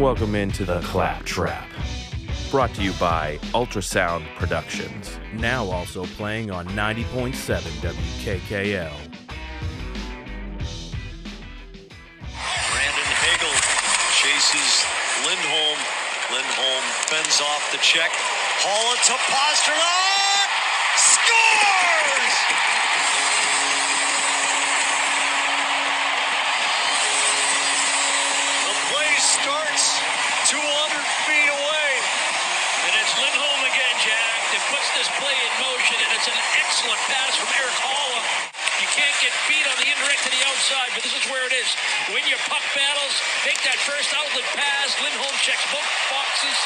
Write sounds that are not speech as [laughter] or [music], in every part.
Welcome into the Clap Trap. Brought to you by Ultrasound Productions. Now also playing on 90.7 WKKL. Brandon Hagel chases Lindholm. Lindholm fends off the check. Haula to Pastrnak. Scores! The play starts 200 feet away. And it's Lindholm again, Jack, that puts this play in motion, and it's an excellent pass from Erik Haula. You can't get beat on the indirect to the outside, but this is where it is. Win your puck battles, make that first outlet pass. Lindholm checks both boxes.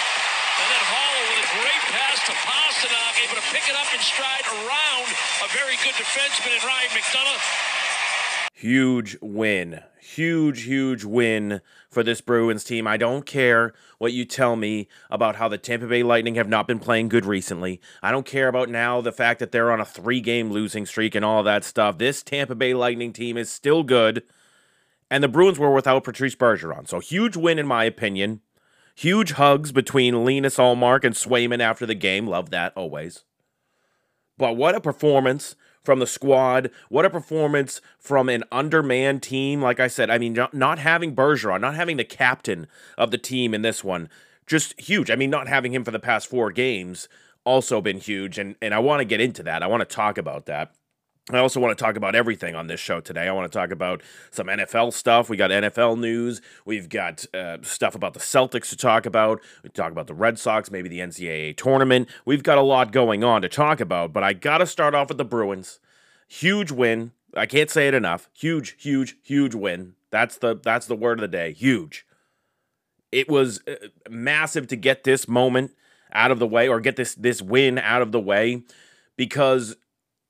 And then Haula with a great pass to Pastrnak, able to pick it up in stride around a very good defenseman in Ryan McDonagh. Huge win. Huge, huge win for this Bruins team. I don't care what you tell me about how the Tampa Bay Lightning have not been playing good recently. I don't care about now the fact that they're on a three game losing streak and all that stuff. This Tampa Bay Lightning team is still good. And the Bruins were without Patrice Bergeron. So huge win in my opinion. Huge hugs between Linus Ullmark and Swayman after the game. Love that always. But what a performance from the squad. What a performance from an undermanned team. Like I said, I mean, not- having Bergeron, not having the captain of the team in this one, just huge. I mean, not having him for the past four games also been huge. And, and I want to get into that. I want to talk about that. I also want to talk about everything on this show today. I want to talk about some NFL stuff. We got NFL news. We've got uh, stuff about the Celtics to talk about. We talk about the Red Sox, maybe the NCAA tournament. We've got a lot going on to talk about, but I got to start off with the Bruins. Huge win. I can't say it enough. Huge, huge, huge win. That's the that's the word of the day. Huge. It was uh, massive to get this moment out of the way or get this this win out of the way because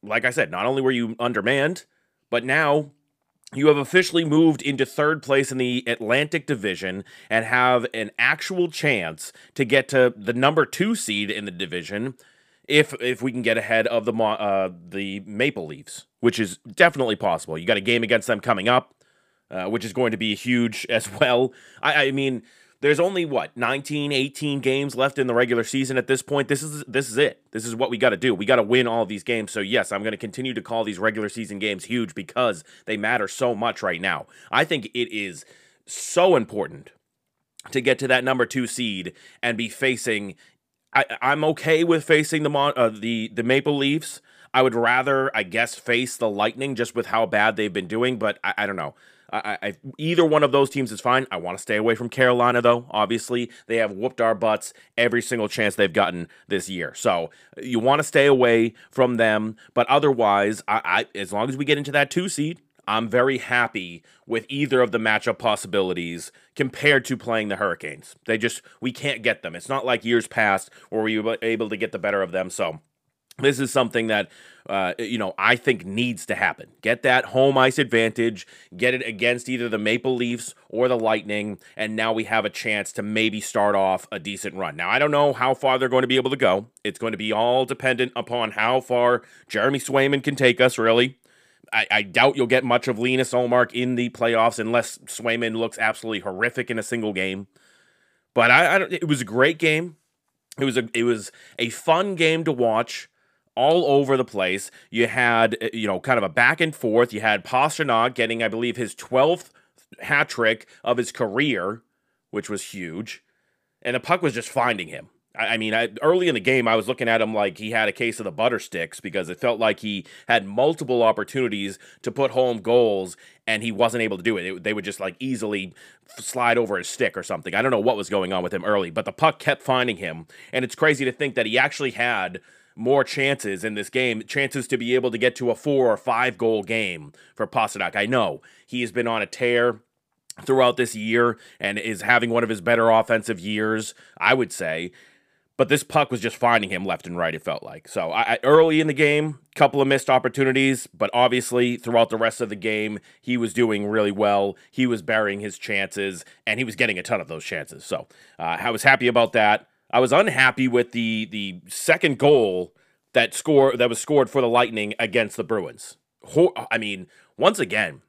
like I said, not only were you undermanned, but now you have officially moved into third place in the Atlantic Division and have an actual chance to get to the number two seed in the division if if we can get ahead of the uh, the Maple Leafs, which is definitely possible. You got a game against them coming up, uh, which is going to be huge [laughs] as well. I, I mean, there's only what 19 18 games left in the regular season at this point? This is this is it. This is what we got to do. We got to win all these games. So yes i'm going to continue to call these regular season games huge because they matter so much right now. I think it is so important to get to that number two seed and be facing I, i'm okay with facing the uh, the the maple leafs. I would rather i guess face the lightning just with how bad they've been doing but i, I don't know I, I, either one of those teams is fine. I want to stay away from Carolina, though. Obviously, they have whooped our butts every single chance they've gotten this year. So you want to stay away from them. But otherwise, I, I as long as we get into that two seed, I'm very happy with either of the matchup possibilities compared to playing the Hurricanes. They just we can't get them. It's not like years past where we were able to get the better of them. So this is something that uh, you know I think needs to happen. Get that home ice advantage, get it against either the Maple Leafs or the Lightning, and now we have a chance to maybe start off a decent run. Now I don't know how far they're going to be able to go. It's going to be all dependent upon how far Jeremy Swayman can take us. Really, I, I doubt you'll get much of Linus Ullmark in the playoffs unless Swayman looks absolutely horrific in a single game. But I, I it was a great game. It was a it was a fun game to watch all over the place. You had, uh, you know, kind of a back and forth. You had Pastrnak getting, I believe, his 12th hat trick of his career, which was huge. And the puck was just finding him. I, I mean, I, early in the game, I was looking at him like he had a case of the butter sticks because it felt like he had multiple opportunities to put home goals and he wasn't able to do it. it. They would just like easily slide over his stick or something. I don't know what was going on with him early, but the puck kept finding him. And it's crazy to think that he actually had more chances in this game, chances to be able to get to a four or five goal game for Pastrnak. I know he has been on a tear throughout this year and is having one of his better offensive years, I would say. But this puck was just finding him left and right. It felt like so. I, early in the game, couple of missed opportunities, but obviously throughout the rest of the game, he was doing really well. He was burying his chances, and he was getting a ton of those chances. So uh, I was happy about that. I was unhappy with the the second goal that score that was scored for the Lightning against the Bruins. I mean, once again,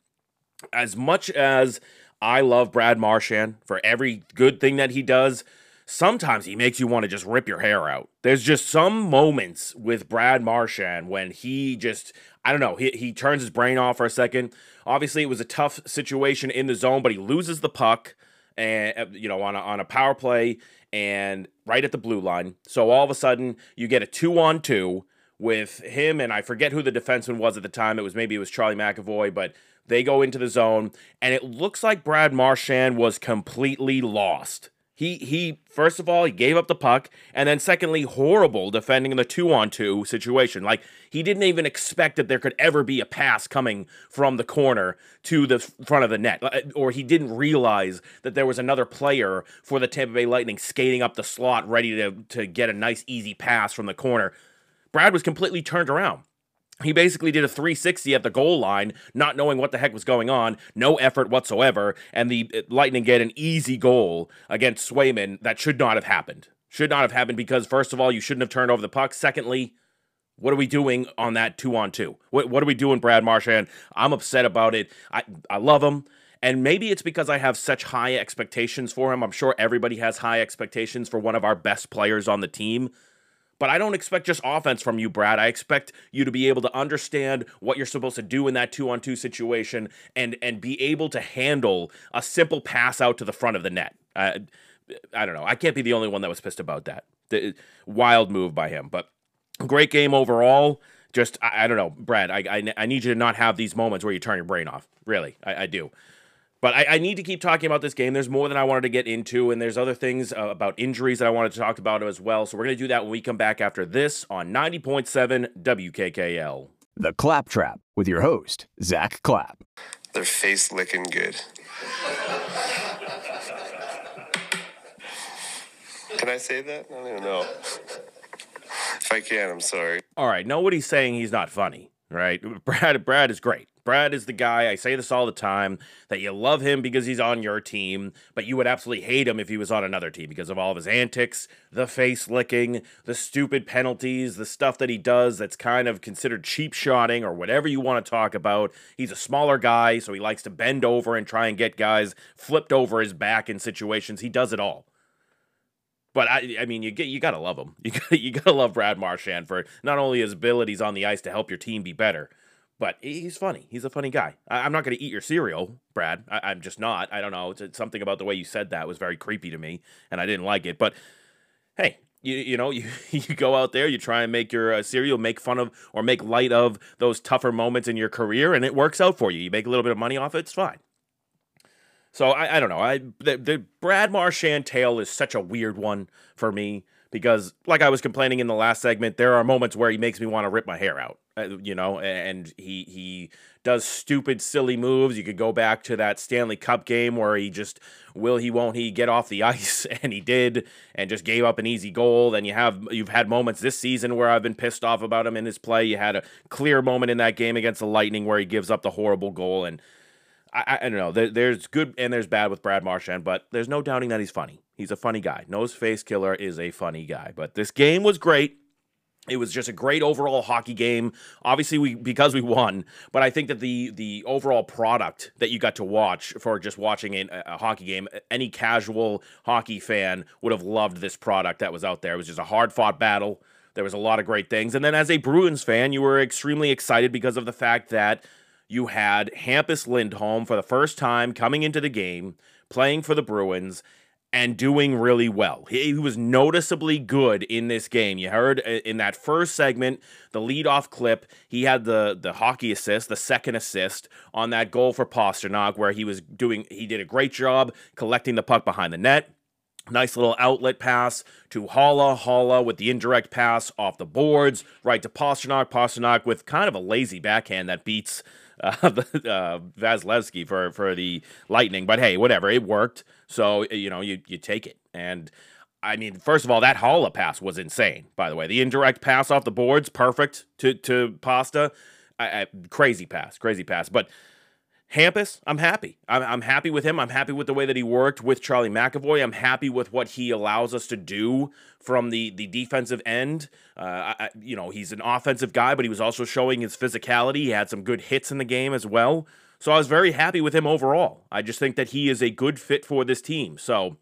as much as I love Brad Marchand for every good thing that he does. Sometimes he makes you want to just rip your hair out. There's just some moments with Brad Marchand when he just, I don't know, he, he turns his brain off for a second. Obviously, it was a tough situation in the zone, but he loses the puck and uh, you know on a, on a power play and right at the blue line. So all of a sudden you get a two on two with him and I forget who the defenseman was at the time. It was maybe it was Charlie McAvoy, but they go into the zone and it looks like Brad Marchand was completely lost. He he first of all he gave up the puck and then secondly horrible defending in the 2 on 2 situation. Like he didn't even expect that there could ever be a pass coming from the corner to the front of the net uh, or he didn't realize that there was another player for the Tampa Bay Lightning skating up the slot ready to to get a nice easy pass from the corner. Brad was completely turned around. He basically did a 360 at the goal line, not knowing what the heck was going on, no effort whatsoever, and the uh, Lightning get an easy goal against Swayman that should not have happened. Should not have happened because, first of all, you shouldn't have turned over the puck. Secondly, what are we doing on that two on two? What, what are we doing, Brad Marchand? I'm upset about it. I, I love him. And maybe it's because I have such high expectations for him. I'm sure everybody has high expectations for one of our best players on the team. But I don't expect just offense from you, Brad. I expect you to be able to understand what you're supposed to do in that two on two situation and and be able to handle a simple pass out to the front of the net. Uh, I don't know. I can't be the only one that was pissed about that. The wild move by him, but great game overall. Just I, I don't know, Brad. I, I, I need you to not have these moments where you turn your brain off. Really, I, I do. But I, I, need to keep talking about this game. There's more than I wanted to get into, and there's other things uh, about injuries that I wanted to talk about as well. So we're going to do that when we come back after this on 90.7 WKKL. The Claptrap with your host, Zack Clapp. They're face licking good. Can I say that? I don't even know. If I can, I'm sorry. All right, nobody's saying he's not funny, right? Brad Brad is great. Brad is the guy, I say this all the time, that you love him because he's on your team, but you would absolutely hate him if he was on another team because of all of his antics, the face licking, the stupid penalties, the stuff that he does that's kind of considered cheap shotting or whatever you want to talk about. He's a smaller guy, so he likes to bend over and try and get guys flipped over his back in situations. He does it all. But I, I mean, you get you gotta love him. [laughs] You gotta, you gotta love Brad Marchand for not only his abilities on the ice to help your team be better, but he's funny. He's a funny guy. I, am not going to eat your cereal, Brad. I, am just not. I don't know. It's, it's, something about the way you said that was very creepy to me, and I didn't like it. But hey, you you know [laughs] you you go out there, you try and make your uh, cereal, make fun of or make light of those tougher moments in your career, and it works out for you. You make a little bit of money off it. It's fine. So I, I don't know. I the, the Brad Marchand tale is such a weird one for me because, like I was complaining in the last segment, there are moments where he makes me want to rip my hair out. Uh, you know, and he he does stupid, silly moves. You could go back to that Stanley Cup game where he just will he won't he get off the [laughs] ice, and he did, and just gave up an easy goal. Then you have you've had moments this season where I've been pissed off about him in his play. You had a clear moment in that game against the Lightning where he gives up the horrible goal, and I, I don't know. There, there's good and there's bad with Brad Marchand, but there's no doubting that he's funny. He's a funny guy. Nose face killer is a funny guy. But this game was great. It was just a great overall hockey game. Obviously, we because we won, but I think that the the overall product that you got to watch for just watching a, a hockey game, any casual hockey fan would have loved this product that was out there. It was just a hard fought battle. There was a lot of great things, and then as a Bruins fan, you were extremely excited because of the fact that you had Hampus Lindholm for the first time coming into the game, playing for the Bruins, and doing really well. He, was noticeably good in this game. You heard uh, in that first segment, the leadoff clip, he had the the hockey assist, the second assist on that goal for Pastrnak, where he was doing he did a great job collecting the puck behind the net. Nice little outlet pass to Haula. Haula with the indirect pass off the boards, right to Pastrnak. Pastrnak with kind of a lazy backhand that beats uh, [laughs] uh, Vasilevskiy for for the Lightning. But hey, whatever, it worked. So you know, you you take it. And I mean, first of all, that Haula pass was insane. By the way, the indirect pass off the boards, perfect to to Pasta. I, I, crazy pass, crazy pass. But Hampus, I'm happy. I'm, I'm happy with him. I'm happy with the way that he worked with Charlie McAvoy. I'm happy with what he allows us to do from the the defensive end. Uh, I, you know, he's an offensive guy, but he was also showing his physicality. He had some good hits in the game as well. So I was very happy with him overall. I just think that he is a good fit for this team. So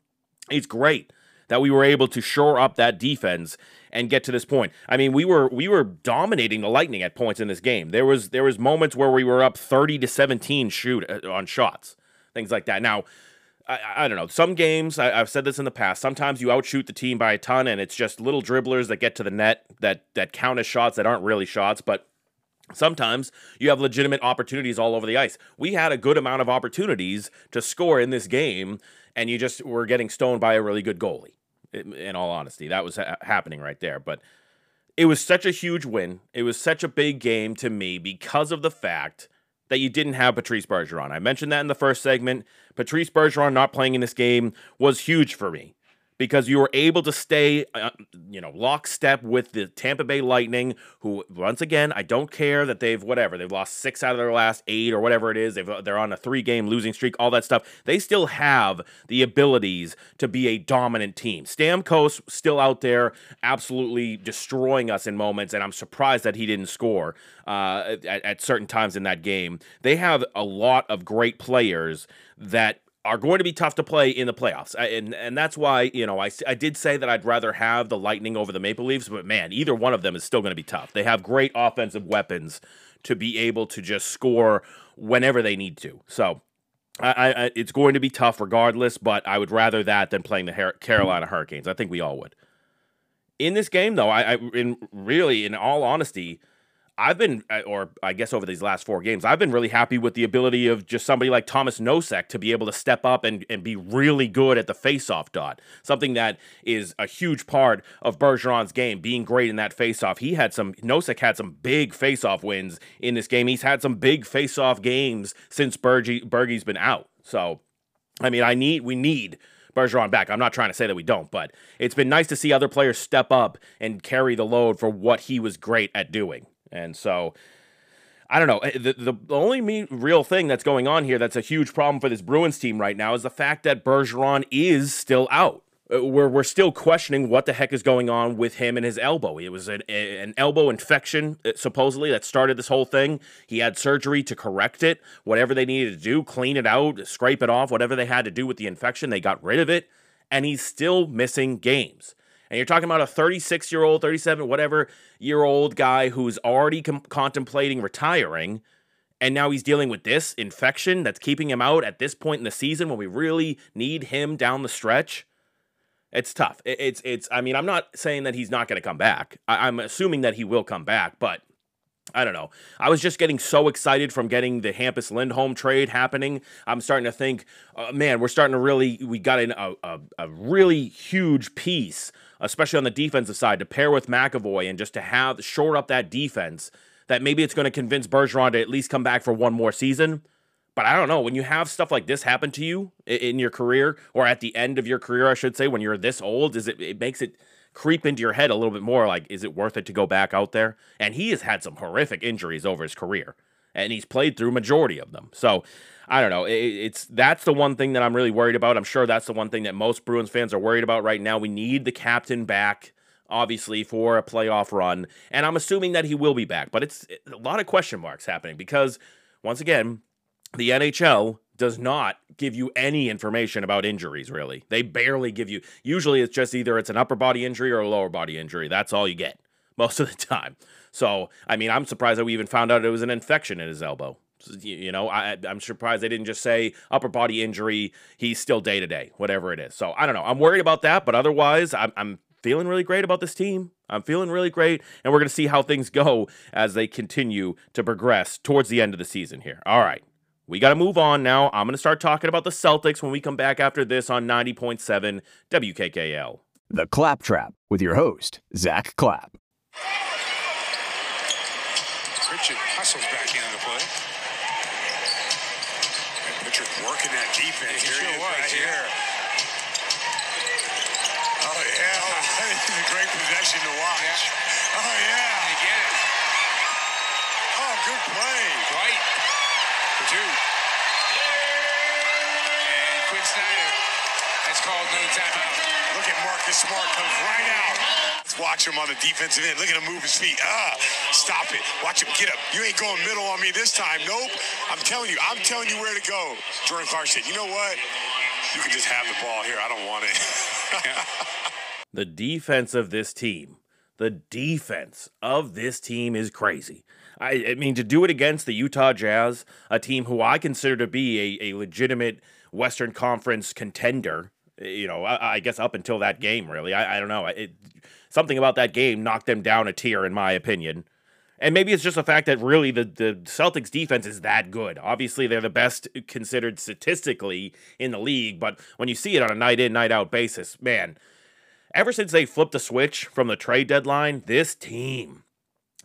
it's great that we were able to shore up that defense and get to this point. I mean, we were we were dominating the Lightning at points in this game. There was there was moments where we were up 30 to 17 shoot uh, on shots. Things like that. Now, I, I don't know. Some games, I, have said this in the past. Sometimes you outshoot the team by a ton, and it's just little dribblers that get to the net that that count as shots that aren't really shots. But sometimes you have legitimate opportunities all over the ice. We had a good amount of opportunities to score in this game, and you just were getting stoned by a really good goalie. In all honesty, that was ha- happening right there. But it was such a huge win. It was such a big game to me because of the fact that you didn't have Patrice Bergeron. I mentioned that in the first segment. Patrice Bergeron not playing in this game was huge for me because you were able to stay, uh, you know, lockstep with the Tampa Bay Lightning, who, once again, I don't care that they've, whatever, they've lost six out of their last eight or whatever it is. They've, they're on a three game losing streak, all that stuff. They still have the abilities to be a dominant team. Stamkos still out there absolutely destroying us in moments, and I'm surprised that he didn't score uh, at, at certain times in that game. They have a lot of great players that are going to be tough to play in the playoffs. And and that's why, you know, I, I did say that I'd rather have the Lightning over the Maple Leafs, but man, either one of them is still going to be tough. They have great offensive weapons to be able to just score whenever they need to. So I, I it's going to be tough regardless, but I would rather that than playing the Her- Carolina Hurricanes. I think we all would. In this game, though, I, I in really, in all honesty, I've been, uh, or I guess over these last four games, I've been really happy with the ability of just somebody like Tomas Nosek to be able to step up and, and be really good at the faceoff dot. Something that is a huge part of Bergeron's game, being great in that faceoff. He had some, Nosek had some big faceoff wins in this game. He's had some big faceoff games since Bergie, Bergie's been out. So, I mean, I need, we need Bergeron back. I'm not trying to say that we don't, but it's been nice to see other players step up and carry the load for what he was great at doing. And so I don't know. Eh, the, the, the only real thing that's going on here that's a huge problem for this Bruins team right now is the fact that Bergeron is still out. Uh, we're, we're still questioning what the heck is going on with him and his elbow. It was an, an elbow infection, uh, supposedly, that started this whole thing. He had surgery to correct it, whatever they needed to do, clean it out, scrape it off, whatever they had to do with the infection, they got rid of it. And he's still missing games. And you're talking about a 36 year old, 37, whatever year old guy who's already com- contemplating retiring. And now he's dealing with this infection that's keeping him out at this point in the season when we really need him down the stretch. It's tough. It's, it's, I mean, I'm not saying that he's not going to come back. I'm assuming that he will come back, but I don't know. I was just getting so excited from getting the Hampus Lindholm trade happening. I'm starting to think, uh, man, we're starting to really, we got in a, a, a really huge piece especially on the defensive side, to pair with McAvoy and just to have shore up that defense, that maybe it's going to convince Bergeron to at least come back for one more season. But I don't know. When you have stuff like this happen to you in your career, or at the end of your career, I should say, when you're this old, is it it makes it creep into your head a little bit more like, is it worth it to go back out there? And he has had some horrific injuries over his career, and he's played through majority of them. So I don't know. It, it's that's the one thing that I'm really worried about. I'm sure that's the one thing that most Bruins fans are worried about right now. We need the captain back, obviously, for a playoff run, and I'm assuming that he will be back. But it's a lot of question marks happening because, once again, the NHL does not give you any information about injuries really they barely give you usually it's just either it's an upper body injury or a lower body injury that's all you get [laughs] most of the time so i mean i'm surprised that we even found out it was an infection in his elbow you know, I, I'm surprised they didn't just say upper body injury. He's still day to day, whatever it is. So I don't know. I'm worried about that, but otherwise, I'm, I'm feeling really great about this team. I'm feeling really great, and we're going to see how things go as they continue to progress towards the end of the season here. All right. We got to move on now. I'm going to start talking about the Celtics when we come back after this on 90.7 WKKL. The Claptrap with your host, Zack Clapp. Richard hustles back into the play. Richard working that defense. He Here sure he is was, right yeah. here. Oh, yeah. [laughs] This is a great possession to watch. Oh, yeah. They get it. Oh, good play. Right. For two. And Quin Snyder has called another timeout. Look look at Marcus Smart comes right out. Let's watch him on the defensive end. Look at him move his feet. Ah, stop it. Watch him get up. You ain't going middle on me this time. Nope. I'm telling you. I'm telling you where to go. Jordan Clark said, you know what? You can just have the ball here. I don't want it. [laughs] the defense of this team, the defense of this team is crazy. I, I, mean, to do it against the Utah Jazz, a team who I consider to be a, a legitimate Western Conference contender, you know, I, I guess up until that game, really. I, I don't know. It, something about that game knocked them down a tier, in my opinion. And maybe it's just the fact that really the, the Celtics defense is that good. Obviously, they're the best considered statistically in the league, but when you see it on a night in, night out basis, man, ever since they flipped the switch from the trade deadline, this team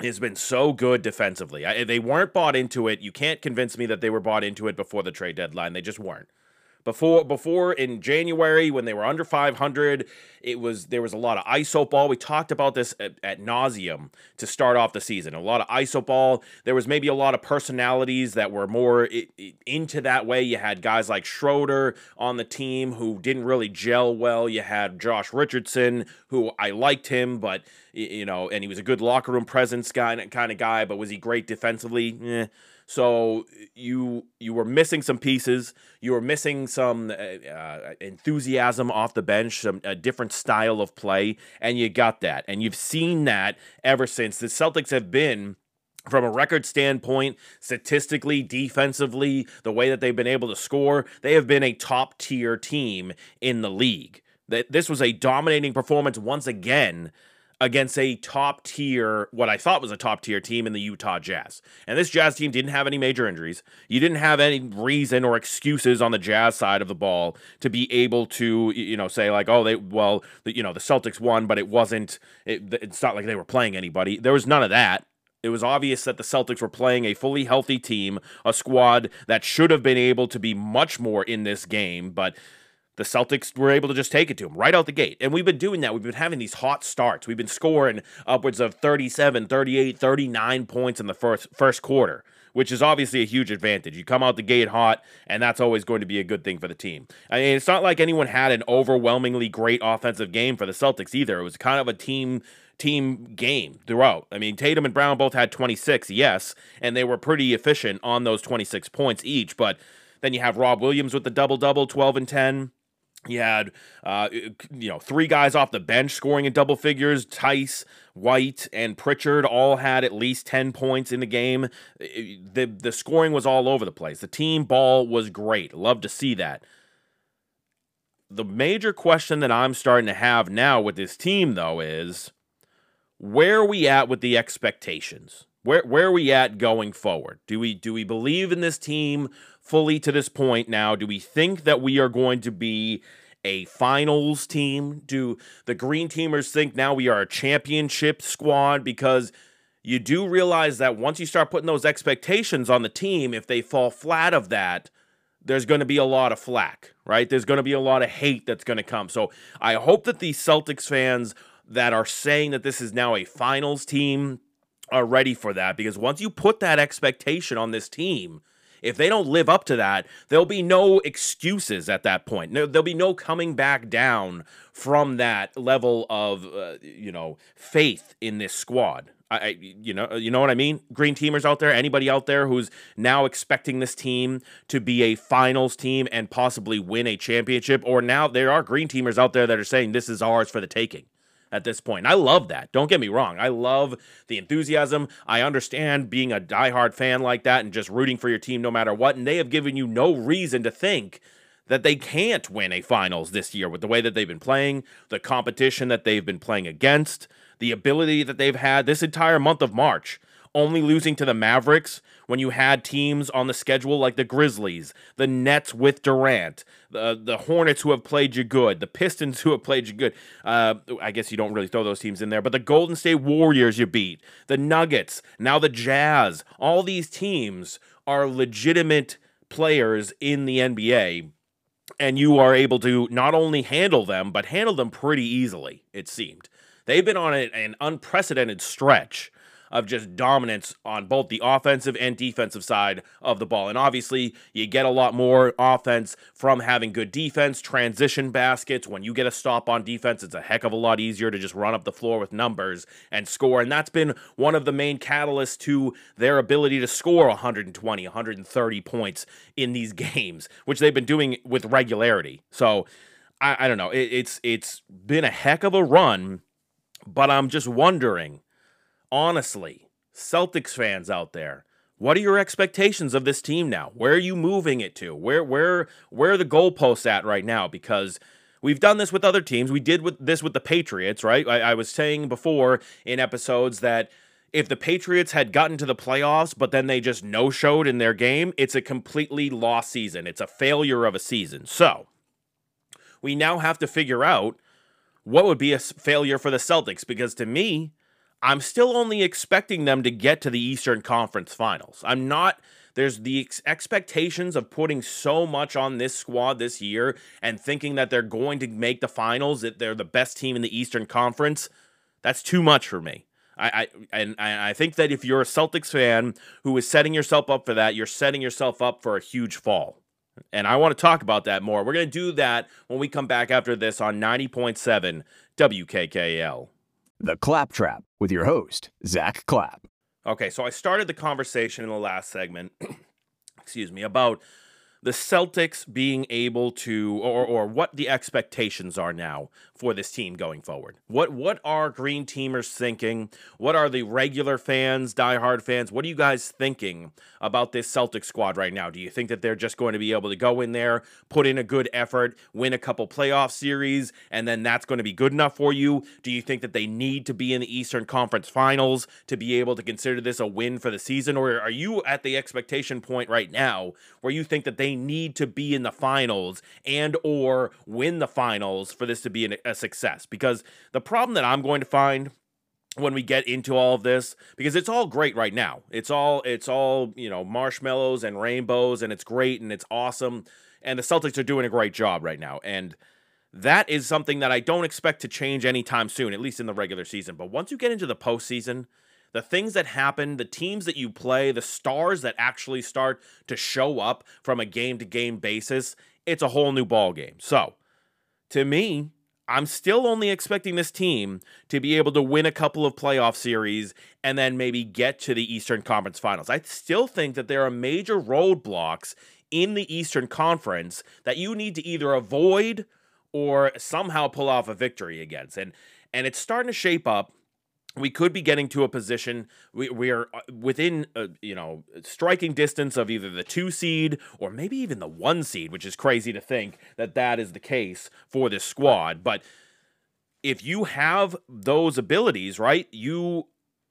has been so good defensively. I, they weren't bought into it. You can't convince me that they were bought into it before the trade deadline. They just weren't before before in January when they were under 500 it was there was a lot of iso ball. We talked about this at, at nauseum to start off the season. A lot of iso ball. There was maybe a lot of personalities that were more it, it, into that way. You had guys like Schroeder on the team who didn't really gel well. You had Josh Richardson who I liked him but you know and he was a good locker room presence guy kind of guy but was he great defensively? Eh so you you were missing some pieces. You were missing some uh, uh, enthusiasm off the bench, some a different style of play, and you got that. And you've seen that ever since the Celtics have been from a record standpoint, statistically, defensively, the way that they've been able to score, they have been a top tier team in the league. That this was a dominating performance once again against a top tier, what I thought was a top tier team in the Utah Jazz. And this Jazz team didn't have any major injuries. You didn't have any reason or excuses on the Jazz side of the ball to be able to, you know, say like, oh, they, well, the, you know, the Celtics won, but it wasn't, it, it's not like they were playing anybody. There was none of that. It was obvious that the Celtics were playing a fully healthy team, a squad that should have been able to be much more in this game, but the Celtics were able to just take it to them right out the gate. And we've been doing that. We've been having these hot starts. We've been scoring upwards of 37, 38, 39 points in the first first quarter, which is obviously a huge advantage. You come out the gate hot, and that's always going to be a good thing for the team. I mean, it's not like anyone had an overwhelmingly great offensive game for the Celtics either. It was kind of a team team game throughout. I mean, Tatum and Brown both had 26, yes, and they were pretty efficient on those 26 points each, but then you have Rob Williams with the double double, 12 and 10. You had, uh, you know, three guys off the bench scoring in double figures. Theis, White, and Pritchard all had at least 10 points in the game. The, the scoring was all over the place. The team ball was great. Love to see that. The major question that I'm starting to have now with this team, though, is where are we at with the expectations? Where where are we at going forward? Do we do we believe in this team fully to this point now? Do we think that we are going to be a finals team? Do the green teamers think now we are a championship squad? Because you do realize that once you start putting those expectations on the team, if they fall flat of that, there's going to be a lot of flack, right? There's going to be a lot of hate that's going to come. So I hope that the Celtics fans that are saying that this is now a finals team are ready for that because once you put that expectation on this team, if they don't live up to that, there'll be no excuses at that point. There'll be no coming back down from that level of uh, you know faith in this squad. I, I, you know you know what I mean. Green teamers out there, anybody out there who's now expecting this team to be a finals team and possibly win a championship, or now there are green teamers out there that are saying this is ours for the taking at this point. I love that. Don't get me wrong. I love the enthusiasm. I understand being a diehard fan like that and just rooting for your team no matter what. And they have given you no reason to think that they can't win a finals this year with the way that they've been playing, the competition that they've been playing against, the ability that they've had this entire month of March only losing to the Mavericks when you had teams on the schedule like the Grizzlies, the Nets with Durant, the the Hornets who have played you good, the Pistons [laughs] who have played you good. Uh, I guess you don't really throw those teams in there, but the Golden State Warriors you beat, the Nuggets, now the Jazz. All these teams are legitimate players in the NBA. And you are able to not only handle them, but handle them pretty easily, it seemed. They've been on an unprecedented stretch of just dominance on both the offensive and defensive side of the ball. And obviously, you get a lot more offense from having good defense, transition baskets. When you get a stop on defense, it's a heck of a lot easier to just run up the floor with numbers and score. And that's been one of the main catalysts to their ability to score 120, 130 points in these [laughs] games, which they've been doing with regularity. So, I, I don't know. It, it's it's been a heck of a run, but I'm just wondering, honestly, Celtics fans out there, what are your expectations of this team now? Where are you moving it to? Where where where are the goalposts at right now? Because We've done this with other teams. We did with this with the Patriots, right? I, I was saying before in episodes that if the Patriots had gotten to the playoffs, but then they just no showed in their game, it's a completely lost season. It's a failure of a season. So we now have to figure out what would be a failure for the Celtics because to me, I'm still only expecting them to get to the Eastern Conference Finals. I'm not there's the ex- expectations of putting so much on this squad this year and thinking that they're going to make the finals, that they're the best team in the Eastern Conference. That's too much for me. I, I and I think that if you're a Celtics fan who is setting yourself up for that, you're setting yourself up for a huge fall. And I want to talk about that more. We're going to do that when we come back after this on 90.7 WKKL. The Claptrap with your host, Zack Clapp. Okay, so I started the conversation in the last segment, [clears throat] excuse me, about the Celtics being able to, or, or what the expectations are now for this team going forward. What what are Green Teamers thinking? What are the regular fans, diehard fans? What are you guys thinking about this Celtic squad right now? Do you think that they're just going to be able to go in there, put in a good effort, win a couple playoff series, and then that's going to be good enough for you? Do you think that they need to be in the Eastern Conference Finals to be able to consider this a win for the season, or are you at the expectation point right now where you think that they need to be in the finals and or win the finals for this to be a success? Because the problem that I'm going to find when we get into all of this because it's all great right now. It's all it's all, you know, marshmallows and rainbows and it's great and it's awesome and the Celtics are doing a great job right now and that is something that I don't expect to change anytime soon, at least in the regular season. But once you get into the postseason, the things that happen, the teams that you play, the stars that actually start to show up from a game to game basis, it's a whole new ball game. So, to me, I'm still only expecting this team to be able to win a couple of playoff series and then maybe get to the Eastern Conference Finals. I still think that there are major roadblocks in the Eastern Conference that you need to either avoid or somehow pull off a victory against. And and it's starting to shape up we could be getting to a position we, we are uh, within uh, you know striking distance of either the two seed or maybe even the one seed which is crazy to think that that is the case for this squad. But if you have those abilities right you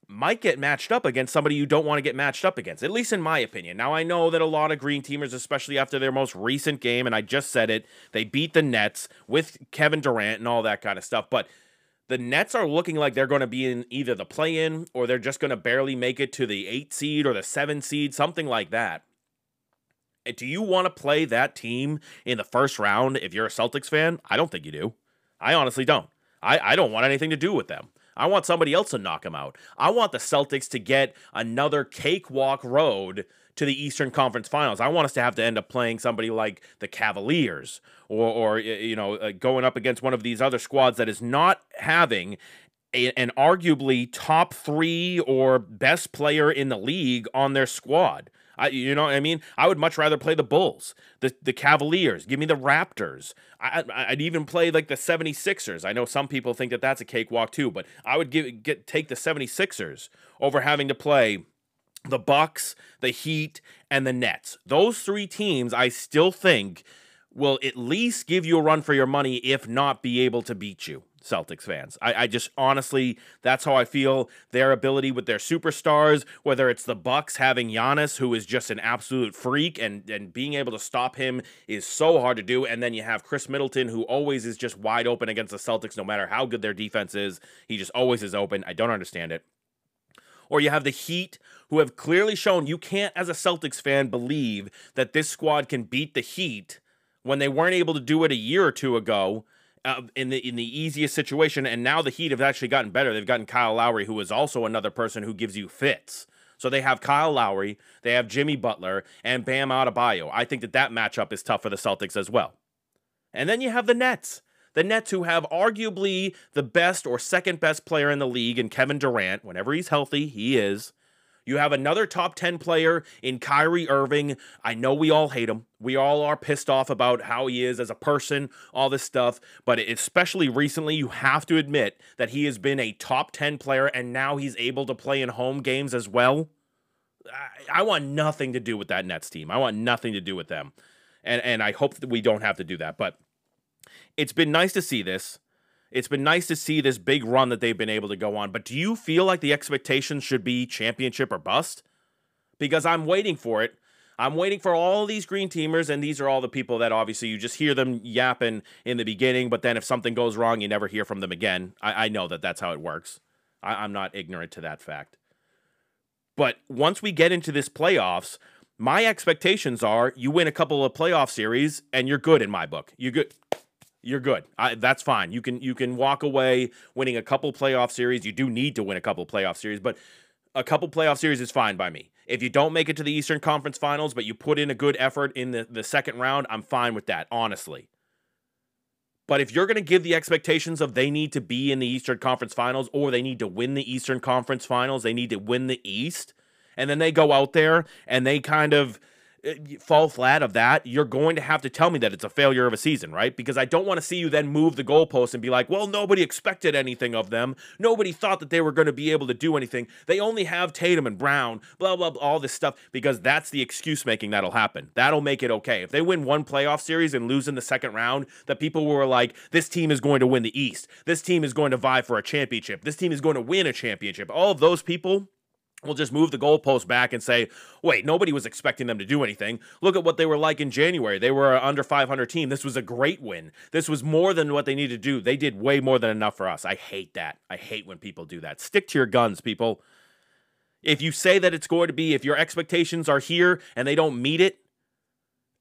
might get matched up against somebody you don't want to get matched up against at least in my opinion. Now i know that a lot of green teamers especially after their most recent game and i just said it they beat the nets with kevin durant and all that kind of stuff but the Nets are looking like they're going to be in either the play in or they're just going to barely make it to the eight seed or the seven seed, something like that. Eh, do you want to play that team in the first round if you're a Celtics fan? I don't think you do. I honestly don't. I, I don't want anything to do with them. I want somebody else to knock them out. I want the Celtics to get another cakewalk road to the Eastern Conference Finals. I want us to have to end up playing somebody like the Cavaliers or, or you know, uh, going up against one of these other squads that is not having a, an arguably top three or best player in the league on their squad. I, you know what I mean? I would much rather play the Bulls, the, the Cavaliers, give me the Raptors. I, I'd even play like the 76ers. I know some people think that that's a cakewalk too, but I would give, get take the 76ers over having to play the Bucks, the Heat, and the Nets. Those three teams, I still think, will at least give you a run for your money, if not be able to beat you. Celtics fans. I, I, just honestly, that's how I feel. Their ability with their superstars, whether it's the Bucks having Giannis, who is just an absolute freak, and and being able to stop him is so hard to do. And then you have Khris Middleton, who always is just wide open against the Celtics, no matter how good their defense is. He just always is open. I don't understand it or you have the Heat, who have clearly shown you can't, as a Celtics fan, believe that this squad can beat the Heat when they weren't able to do it a year or two ago. uh, in the in the easiest situation, and now the Heat have actually gotten better. They've gotten Kyle Lowry, who is also another person who gives you fits. So they have Kyle Lowry, they have Jimmy Butler, and Bam Adebayo. I think that that matchup is tough for the Celtics as well. And then you have the Nets. The Nets, who have arguably the best or second best player in the league in Kevin Durant. Whenever he's healthy, he is. You have another top 10 player in Kyrie Irving. I know we all hate him. We all are pissed off about how he is as a person, all this stuff. But especially recently, you have to admit that he has been a top 10 player and now he's able to play in home games as well. I, I want nothing to do with that Nets team. I want nothing to do with them. And, and I hope that we don't have to do that. But it's been nice to see this. It's been nice to see this big run that they've been able to go on, but do you feel like the expectations should be championship or bust? Because I'm waiting for it. I'm waiting for all these green teamers, and these are all the people that obviously you just hear them yapping in the beginning, but then if something goes wrong, you never hear from them again. I, I know that that's how it works. I, I'm not ignorant to that fact. But once we get into this playoffs, my expectations are you win a couple of playoff series and you're good in my book. You good you're good. I, that's fine. You can you can walk away winning a couple playoff series. You do need to win a couple playoff series, but a couple playoff series is fine by me. If you don't make it to the Eastern Conference Finals, but you put in a good effort in the, the second round, I'm fine with that, honestly. But if you're going to give the expectations of they need to be in the Eastern Conference Finals or they need to win the Eastern Conference Finals, they need to win the East, and then they go out there and they kind of fall flat of that, you're going to have to tell me that it's a failure of a season, right? Because I don't want to see you then move the goalpost and be like, well, nobody expected anything of them. Nobody thought that they were going to be able to do anything. They only have Tatum and Brown, blah, blah, blah, all this stuff, because that's the excuse making that'll happen. That'll make it okay. If they win one playoff series and lose in the second round, that people were like, this team is going to win the East. This team is going to vie for a championship. This team is going to win a championship. All of those people We'll just move the goalpost back and say, wait, nobody was expecting them to do anything. Look at what they were like in January. They were under 500 team. This was a great win. This was more than what they needed to do. They did way more than enough for us. I hate that. I hate when people do that. Stick to your guns, people. If you say that it's going to be, if your expectations are here and they don't meet it,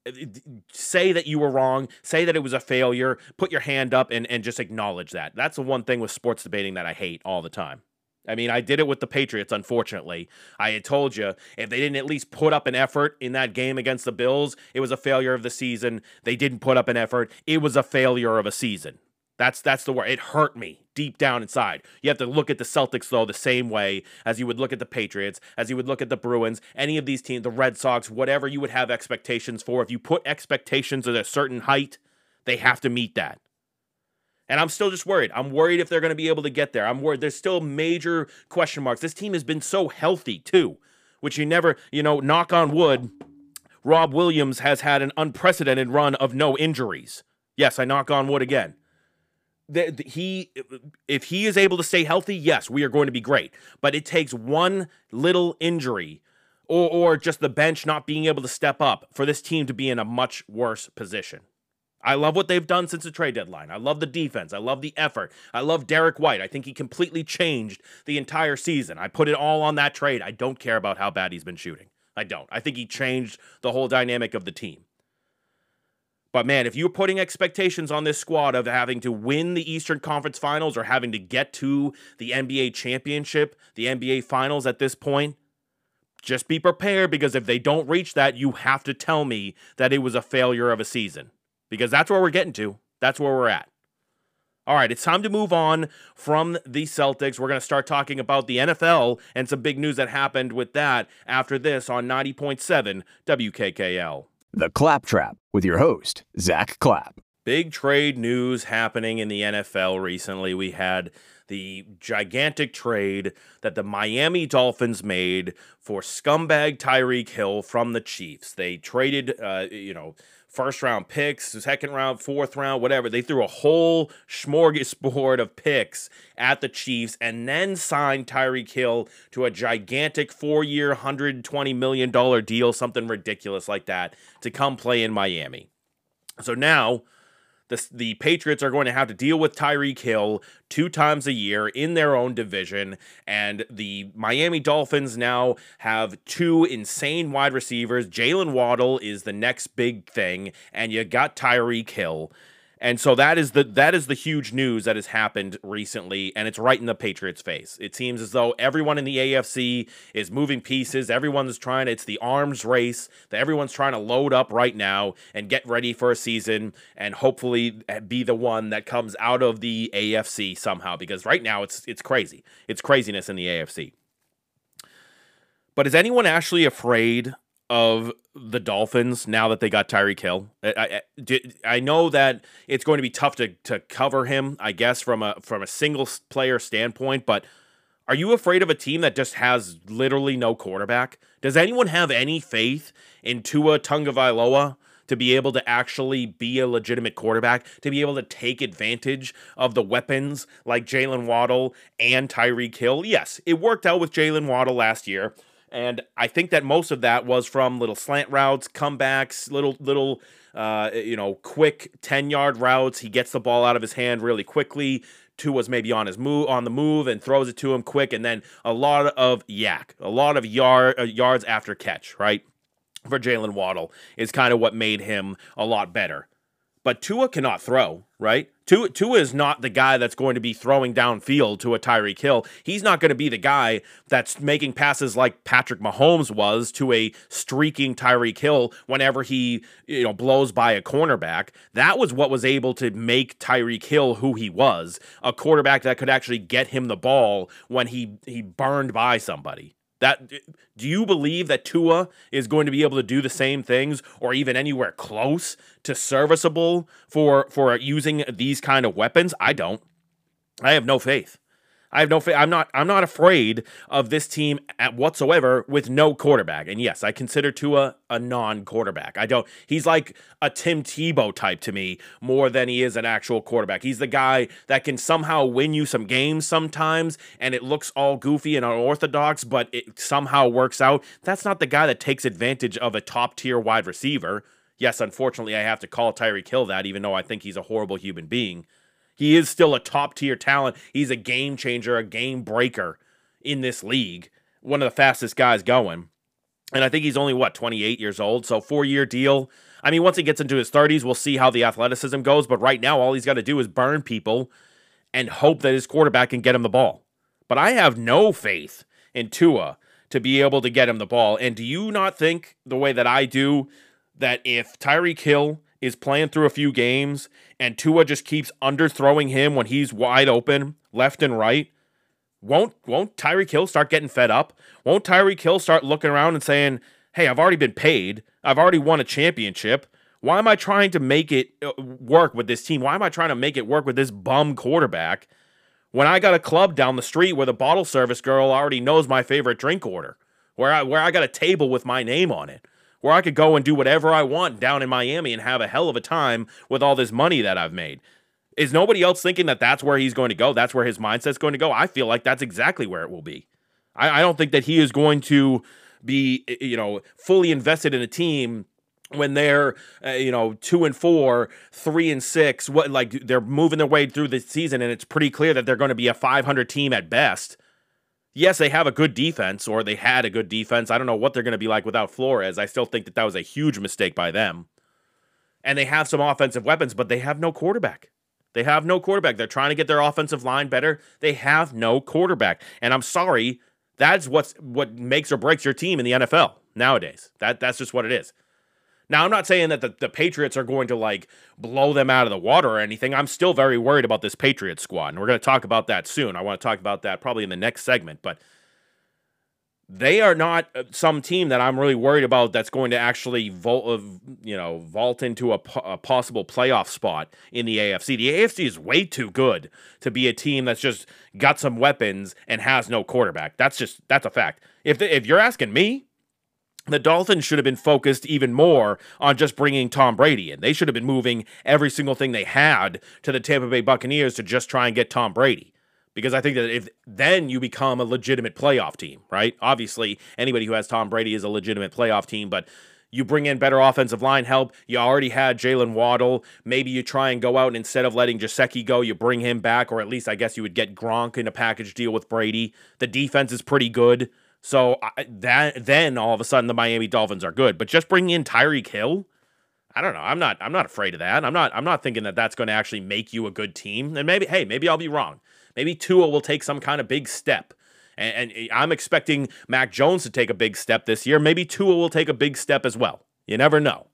eh, say that you were wrong, say that it was a failure, put your hand up and, and just acknowledge that. That's the one thing with sports debating that I hate all the time. I mean, I did it with the Patriots, unfortunately. I had told you if they didn't at least put up an effort in that game against the Bills, it was a failure of the season. They didn't put up an effort, it was a failure of a season. That's that's the word. It hurt me deep down inside. You have to look at the Celtics though the same way as you would look at the Patriots, as you would look at the Bruins, any of these teams, the Red Sox, whatever you would have expectations for. If you put expectations at a certain height, they have to meet that. And I'm still just worried. I'm worried if they're going to be able to get there. I'm worried. There's still major question marks. This team has been so healthy, too, which you never, you know, knock on wood. Rob Williams has had an unprecedented run of no injuries. Yes, I knock on wood again. The, the, he, if he is able to stay healthy, yes, we are going to be great. But it takes one little injury or, or just the bench not being able to step up for this team to be in a much worse position. I love what they've done since the trade deadline. I love the defense. I love the effort. I love Derrick White. I think he completely changed the entire season. I put it all on that trade. I don't care about how bad he's been shooting. I don't. I think he changed the whole dynamic of the team. But man, if you're putting expectations on this squad of having to win the Eastern Conference Finals or having to get to the NBA championship, the NBA Finals at this point, just be prepared because if they don't reach that, you have to tell me that it was a failure of a season because that's where we're getting to. That's where we're at. All right, it's time to move on from the Celtics. We're going to start talking about the NFL and some big news that happened with that after this on 90.7 WKKL. The Claptrap with your host, Zack Clapp. Big trade news happening in the NFL recently. We had the gigantic trade that the Miami Dolphins made for scumbag Tyreek Hill from the Chiefs. They traded, uh, you know, first round picks, second round, fourth round, whatever. They threw a whole smorgasbord of picks at the Chiefs and then signed Tyreek Hill to a gigantic four year, $120 million deal, something ridiculous like that, to come play in Miami. So now the, the Patriots are going to have to deal with Tyreek Hill two times a year in their own division. And the Miami Dolphins now have two insane wide receivers. Jaylen Waddle is the next big thing, and you got Tyreek Hill. And so that is the that is the huge news that has happened recently, and it's right in the Patriots' face. It seems as though everyone in the AFC is moving pieces. Everyone's trying. It's the arms race that everyone's trying to load up right now and get ready for a season, and hopefully eh, be the one that comes out of the AFC somehow. Because right now it's it's crazy. It's craziness in the AFC. But is anyone actually afraid of the Dolphins now that they got Tyreek Hill. I, I, I, know that it's going to be tough to, to cover him, I guess, from a from a single player standpoint. But are you afraid of a team that just has literally no quarterback? Does anyone have any faith in Tua Tagovailoa to be able to actually be a legitimate quarterback, to be able to take advantage of the weapons like Jaylen Waddle and Tyreek Hill? Yes, it worked out with Jaylen Waddle last year. And I think that most of that was from little slant routes, comebacks, little little uh, you know quick ten yard routes. He gets the ball out of his hand really quickly. Tua's maybe on his move on the move and throws it to him quick, and then a lot of YAC, a lot of yard uh, yards after catch, right? For Jaylen Waddle is kind of what made him a lot better. But Tua cannot throw, right? Tua, is not the guy that's going to be throwing downfield to a Tyreek Hill. He's not going to be the guy that's making passes like Patrick Mahomes was to a streaking Tyreek Hill whenever he, you know, blows by a cornerback. That was what was able to make Tyreek Hill who he was, a quarterback that could actually get him the ball when he he burned by somebody. That do you believe that Tua is going to be able to do the same things or even anywhere close to serviceable for for using these kind of weapons? I don't. I have no faith. I have no faith. I'm not. I'm not afraid of this team at whatsoever with no quarterback. And yes, I consider Tua a non-quarterback. I don't. He's like a Tim Tebow type to me more than he is an actual quarterback. He's the guy that can somehow win you some games sometimes, and it looks all goofy and unorthodox, but it somehow works out. That's not the guy that takes advantage of a top-tier wide receiver. Yes, unfortunately, I have to call Tyreek Hill that, even though I think he's a horrible human being. He is still a top tier talent. He's a game changer, a game breaker in this league. One of the fastest guys going. And I think he's only, what, 28 years old? So, four year deal. I mean, once he gets into his 30s, we'll see how the athleticism goes. But right now, all he's got to do is burn people and hope that his quarterback can get him the ball. But I have no faith in Tua to be able to get him the ball. And do you not think, the way that I do, that if Tyreek Hill is playing through a few games and Tua just keeps underthrowing him when he's wide open, left and right, won't won't Tyreek Hill start getting fed up? Won't Tyreek Hill start looking around and saying, "Hey, I've already been paid. I've already won a championship. Why am I trying to make it uh, work with this team? Why am I trying to make it work with this bum quarterback when I got a club down the street where the bottle service girl already knows my favorite drink order, where I where I got a table with my name on it?" Where I could go and do whatever I want down in Miami and have a hell of a time with all this money that I've made. Is nobody else thinking that that's where he's going to go? That's where his mindset's going to go? I feel like that's exactly where it will be. I, I don't think that he is going to be, you know, fully invested in a team when they're uh, you know two and four three and six what like they're moving their way through the season and it's pretty clear that they're going to be a 500 team at best yes, they have a good defense, or they had a good defense. I don't know what they're going to be like without Flores. I still think that that was a huge mistake by them. And they have some offensive weapons, but they have no quarterback. They have no quarterback. They're trying to get their offensive line better. They have no quarterback. And I'm sorry, that's what's what makes or breaks your team in the NFL nowadays. That that's just what it is. Now, I'm not saying that the, the Patriots are going to like blow them out of the water or anything. I'm still very worried about this Patriots squad, and we're going to talk about that soon. I want to talk about that probably in the next segment, but they are not uh, some team that I'm really worried about that's going to actually vault, uh, you know, vault into a, a possible playoff spot in the AFC. The AFC is way too good to be a team that's just got some weapons and has no quarterback. That's just that's a fact. If the, if you're asking me, the Dolphins should have been focused even more on just bringing Tom Brady in. They should have been moving every single thing they had to the Tampa Bay Buccaneers to just try and get Tom Brady. Because I think that if then you become a legitimate playoff team, right? Obviously, anybody who has Tom Brady is a legitimate playoff team, but you bring in better offensive line help. You already had Jaylen Waddle. Maybe you try and go out and instead of letting Gesicki go, you bring him back, or at least I guess you would get Gronk in a package deal with Brady. The defense is pretty good. So I, that then all of a sudden the Miami Dolphins are good, but just bringing in Tyreek Hill, I don't know. I'm not. I'm not afraid of that. I'm not. I'm not thinking that that's going to actually make you a good team. And maybe, hey, maybe I'll be wrong. Maybe Tua will take some kind of big step. And, and eh, I'm expecting Mac Jones to take a big step this year. Maybe Tua will take a big step as well. You never know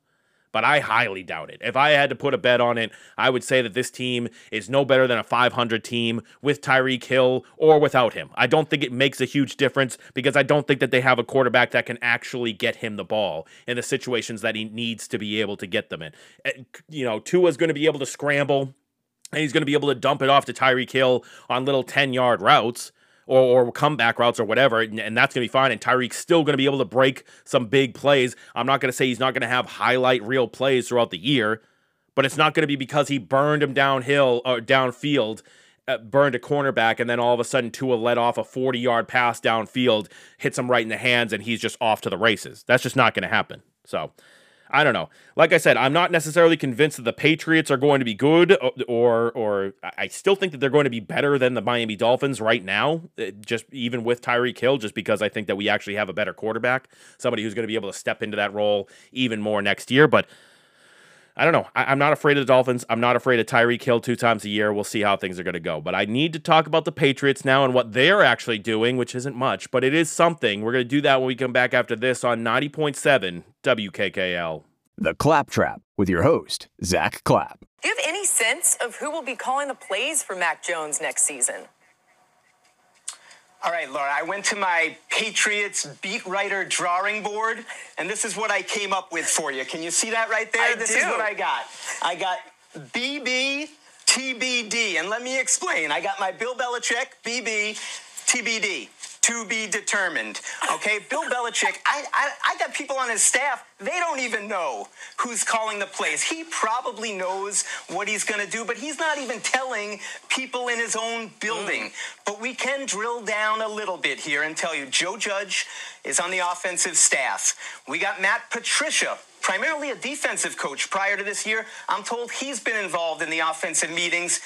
but I highly doubt it. If I had to put a bet on it, I would say that this team is no better than a 500 team with Tyreek Hill or without him. I don't think it makes a huge difference because I don't think that they have a quarterback that can actually get him the ball in the situations that he needs to be able to get them in. Eh, you know, Tua's going to be able to scramble and he's going to be able to dump it off to Tyreek Hill on little 10 yard routes or, or comeback routes or whatever, and, and that's going to be fine. And Tyreek's still going to be able to break some big plays. I'm not going to say he's not going to have highlight reel plays throughout the year, but it's not going to be because he burned him downhill or downfield, uh, burned a cornerback, and then all of a sudden Tua let off a 40 yard pass downfield, hits him right in the hands, and he's just off to the races. That's just not going to happen. So I don't know. Like I said, I'm not necessarily convinced that the Patriots are going to be good, or or I still think that they're going to be better than the Miami Dolphins right now. Uh, just even with Tyreek Hill, just because I think that we actually have a better quarterback, somebody who's going to be able to step into that role even more next year. But I don't know. I, am not afraid of the Dolphins. I'm not afraid of Tyreek Hill two times a year. We'll see how things are going to go. But I need to talk about the Patriots now and what they're actually doing, which isn't much, but it is something. We're going to do that when we come back after this on 90.7 WKKL. The Claptrap with your host, Zack Clapp. Do you have any sense of who will be calling the plays for Mac Jones next season? All right, Laura, I went to my Patriots beat writer drawing board, and this is what I came up with for you. Can you see that right there? I this do. is what I got. I got BB TBD, and let me explain. I got my Bill Belichick BB TBD to be determined. Okay, Bill Belichick, I, I, I got people on his staff, they don't even know who's calling the plays. He probably knows what he's going to do, but he's not even telling people in his own building. Mm. But we can drill down a little bit here and tell you Joe Judge is on the offensive staff. We got Matt Patricia, primarily a defensive coach prior to this year. I'm told he's been involved in the offensive meetings.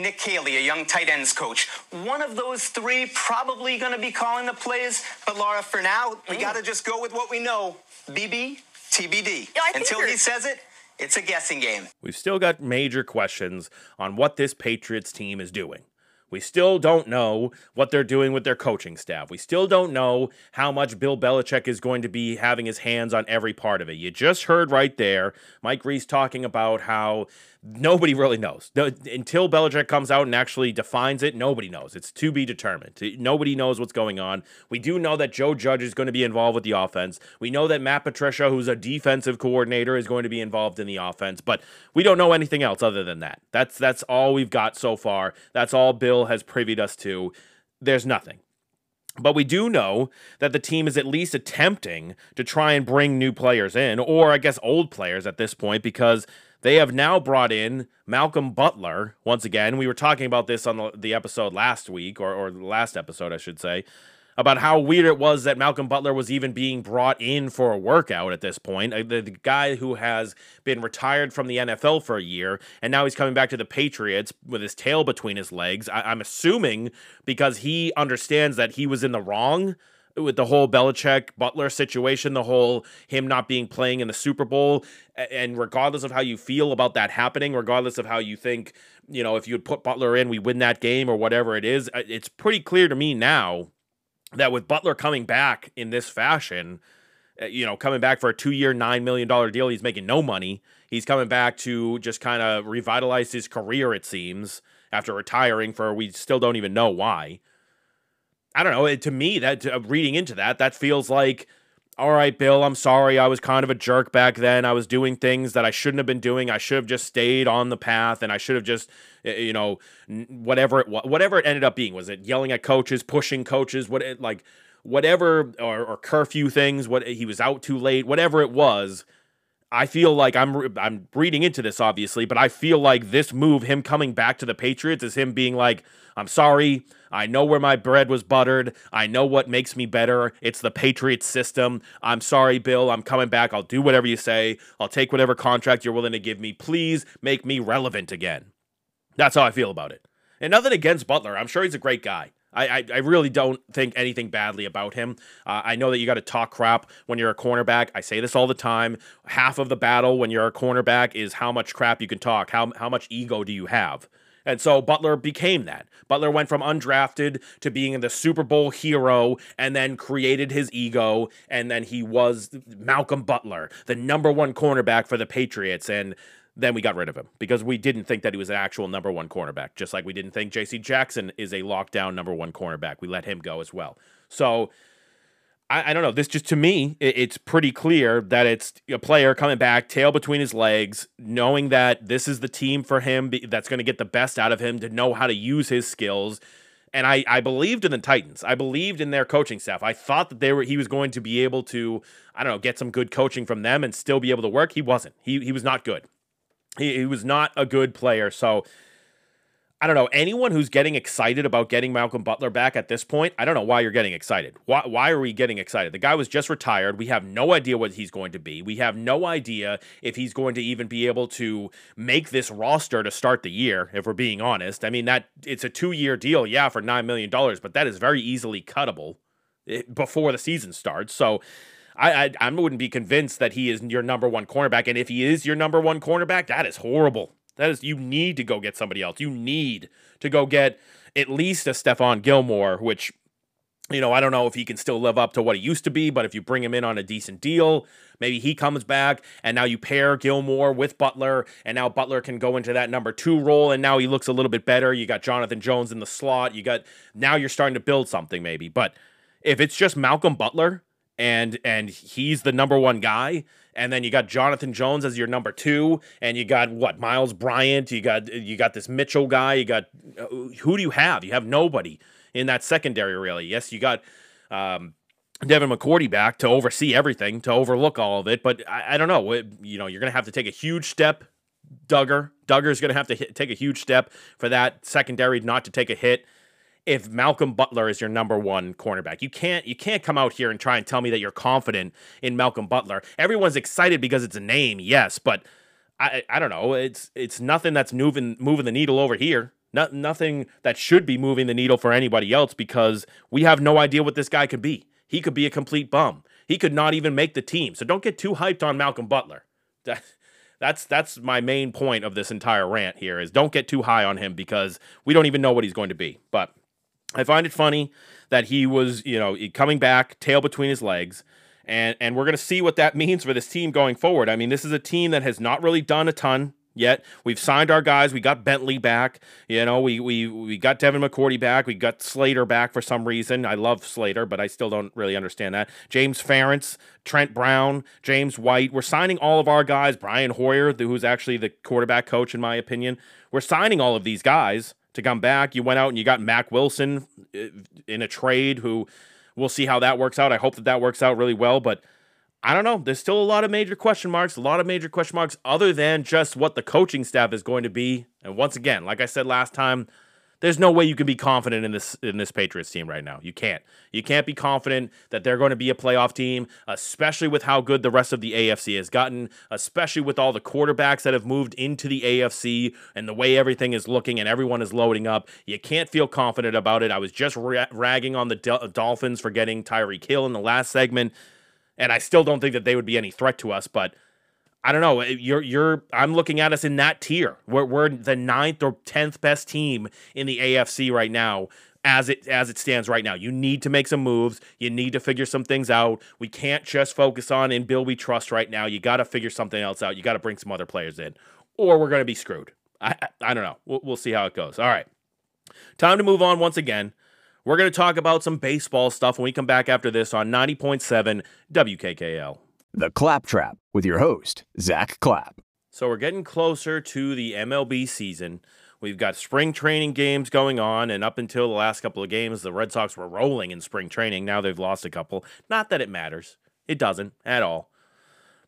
Nick Caley, a young tight ends coach. One of those three probably going to be calling the plays. But Laura, for now, we mm. got to just go with what we know. BB, TBD. Yeah, Until he says it, it's a guessing game. We've still got major questions on what this Patriots team is doing. We still don't know what they're doing with their coaching staff. We still don't know how much Bill Belichick is going to be having his hands on every part of it. You just heard right there Mike Reiss talking about how nobody really knows. until Belichick comes out and actually defines it, nobody knows. It's to be determined. Nobody knows what's going on. We do know that Joe Judge is going to be involved with the offense. We know that Matt Patricia, who's a defensive coordinator, is going to be involved in the offense, but we don't know anything else other than that. That's that's all we've got so far. That's all Bill has privied us to. There's nothing. But we do know that the team is at least attempting to try and bring new players in, or I guess old players at this point, because they have now brought in Malcolm Butler once again. We were talking about this on the, the episode last week, or, or the last episode, I should say, about how weird it was that Malcolm Butler was even being brought in for a workout at this point. Uh, the, the, guy who has been retired from the NFL for a year, and now he's coming back to the Patriots with his tail between his legs. I, I'm assuming because he understands that he was in the wrong with the whole Belichick Butler situation, the whole him not being playing in the Super Bowl, and regardless of how you feel about that happening, regardless of how you think, you know, if you would put Butler in, we win that game or whatever it is, uh, it's pretty clear to me now that with Butler coming back in this fashion, uh, you know, coming back for a two-year, nine million dollar deal, he's making no money. He's coming back to just kind of revitalize his career. It seems after retiring for we still don't even know why. I don't know. To me, that uh, reading into that, that feels like, all right, Bill, I'm sorry. I was kind of a jerk back then. I was doing things that I shouldn't have been doing. I should have just stayed on the path, and I should have just, eh, you know, whatever it was whatever it ended up being. Was it yelling at coaches, pushing coaches? What it like, whatever, or, or curfew things? What he was out too late? Whatever it was. I feel like I'm I'm reading into this obviously, but I feel like this move, him coming back to the Patriots, is him being like, I'm sorry. I know where my bread was buttered. I know what makes me better. It's the Patriots system. I'm sorry, Bill. I'm coming back. I'll do whatever you say. I'll take whatever contract you're willing to give me. Please make me relevant again. That's how I feel about it. And nothing against Butler. I'm sure he's a great guy. I, I, I really don't think anything badly about him. Uh, I know that you got to talk crap when you're a cornerback. I say this all the time. Half of the battle when you're a cornerback is how much crap you can talk. How how much ego do you have? And so Butler became that. Butler went from undrafted to being the Super Bowl hero and then created his ego. And then he was Malcolm Butler, the number one cornerback for the Patriots. And then we got rid of him because we didn't think that he was an actual number one cornerback, just like we didn't think J.C. Jackson is a lockdown number one cornerback. We let him go as well. So I, I don't know. This just to me, it, it's pretty clear that it's a player coming back, tail between his legs, knowing that this is the team for him that's going to get the best out of him to know how to use his skills. And I, I believed in the Titans. I believed in their coaching staff. I thought that they were he was going to be able to, I don't know, get some good coaching from them and still be able to work. He wasn't. He he was not good. He, he was not a good player. So I don't know. Anyone who's getting excited about getting Malcolm Butler back at this point, I don't know why you're getting excited. Why, why are we getting excited? The guy was just retired. We have no idea what he's going to be. We have no idea if he's going to even be able to make this roster to start the year, if we're being honest. I mean, that it's a two year deal, yeah, for $9 million, but that is very easily cuttable eh, before the season starts. So, I, I, I wouldn't be convinced that he is your number one cornerback. And if he is your number one cornerback, that is horrible. That is, you need to go get somebody else. You need to go get at least a Stephon Gilmore, which, you know, I don't know if he can still live up to what he used to be, but if you bring him in on a decent deal, maybe he comes back and now you pair Gilmore with Butler, and now Butler can go into that number two role, and now he looks a little bit better. You got Jonathan Jones in the slot. You got now you're starting to build something maybe. But if it's just Malcolm Butler and and he's the number one guy, and then you got Jonathan Jones as your number two, and you got what Myles Bryant, you got you got this Mitchell guy, you got uh, who do you have? You have nobody in that secondary really. Yes, you got um, Devin McCourty back to oversee everything, to overlook all of it, but I, I don't know. It, you know, you're gonna have to take a huge step. Dugger, Dugger's gonna have to hit, take a huge step for that secondary not to take a hit if Malcolm Butler is your number one cornerback. You can't you can't come out here and try and tell me that you're confident in Malcolm Butler. Everyone's excited because it's a name, yes, but I I don't know. It's it's nothing that's moving moving the needle over here. Not, nothing that should be moving the needle for anybody else because we have no idea what this guy could be. He could be a complete bum. He could not even make the team. So don't get too hyped on Malcolm Butler. [laughs] That, that's that's my main point of this entire rant here is don't get too high on him because we don't even know what he's going to be. But I find it funny that he was, you know, coming back, tail between his legs. And, and we're going to see what that [laughs] means for this team going forward. I mean, this is a team that has not really done a ton yet. We've signed our guys. We got Bentley back. You know, we we we got Devin McCourty back. We got Slater back for some reason. I love Slater, but I still don't really understand that. James Ferentz, Trent Brown, James White. We're signing all of our guys. Brian Hoyer, who's actually the quarterback coach in my opinion. We're signing all of these guys to come back. You went out and you got Mack Wilson uh, in a trade who we'll see how that works out. I hope that that works out really well, but I don't know. There's still a lot of major question marks, a lot of major question marks other than just what the coaching staff is going to be. And once again, like I said last time, there's no way you can be confident in this in this Patriots team right now. You can't. You can't be confident that they're going to be a playoff team, especially with how good the rest of the AFC has gotten, especially with all the quarterbacks that have moved into the AFC and the way everything is looking and everyone is loading up. You can't feel confident about it. I was just ra- ragging on the Dolphins for getting Tyreek Hill in the last segment, and I still don't think that they would be any threat to us, but I don't know. Eh, you're you're. I'm looking at us in that tier. We're we're the ninth or tenth best team in the AFC right now, as it as it stands right now. You need to make some moves. You need to figure some things out. We can't just focus on in Bill we trust right now. You got to figure something else out. You got to bring some other players in, or we're going to be screwed. I I, I don't know. We'll, we'll see how it goes. All right, time to move on once again. We're going to talk about some baseball stuff when we come back after this on 90.7 WKKL. The Claptrap with your host, Zack Clapp. So we're getting closer to the MLB season. We've got spring training games going on, and up until the last couple of games, the Red Sox were rolling in spring training. Now they've lost a couple. Not that it matters, it doesn't at all.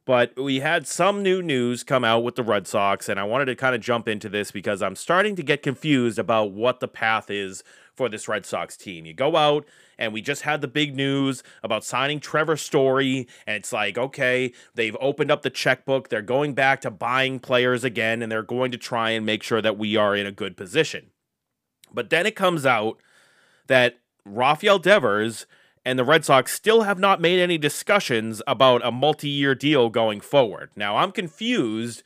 But we had some new news come out with the Red Sox, and I wanted to kind of jump into this because I'm starting to get confused about what the path is for this Red Sox team. You go out and we just had the big news about signing Trevor Story, and it's like, okay, they've opened up the checkbook. They're going back to buying players again, and they're going to try and make sure that we are in a good position. But then it comes out that Rafael Devers and the Red Sox still have not made any discussions about a multi year deal going forward. Now, I'm confused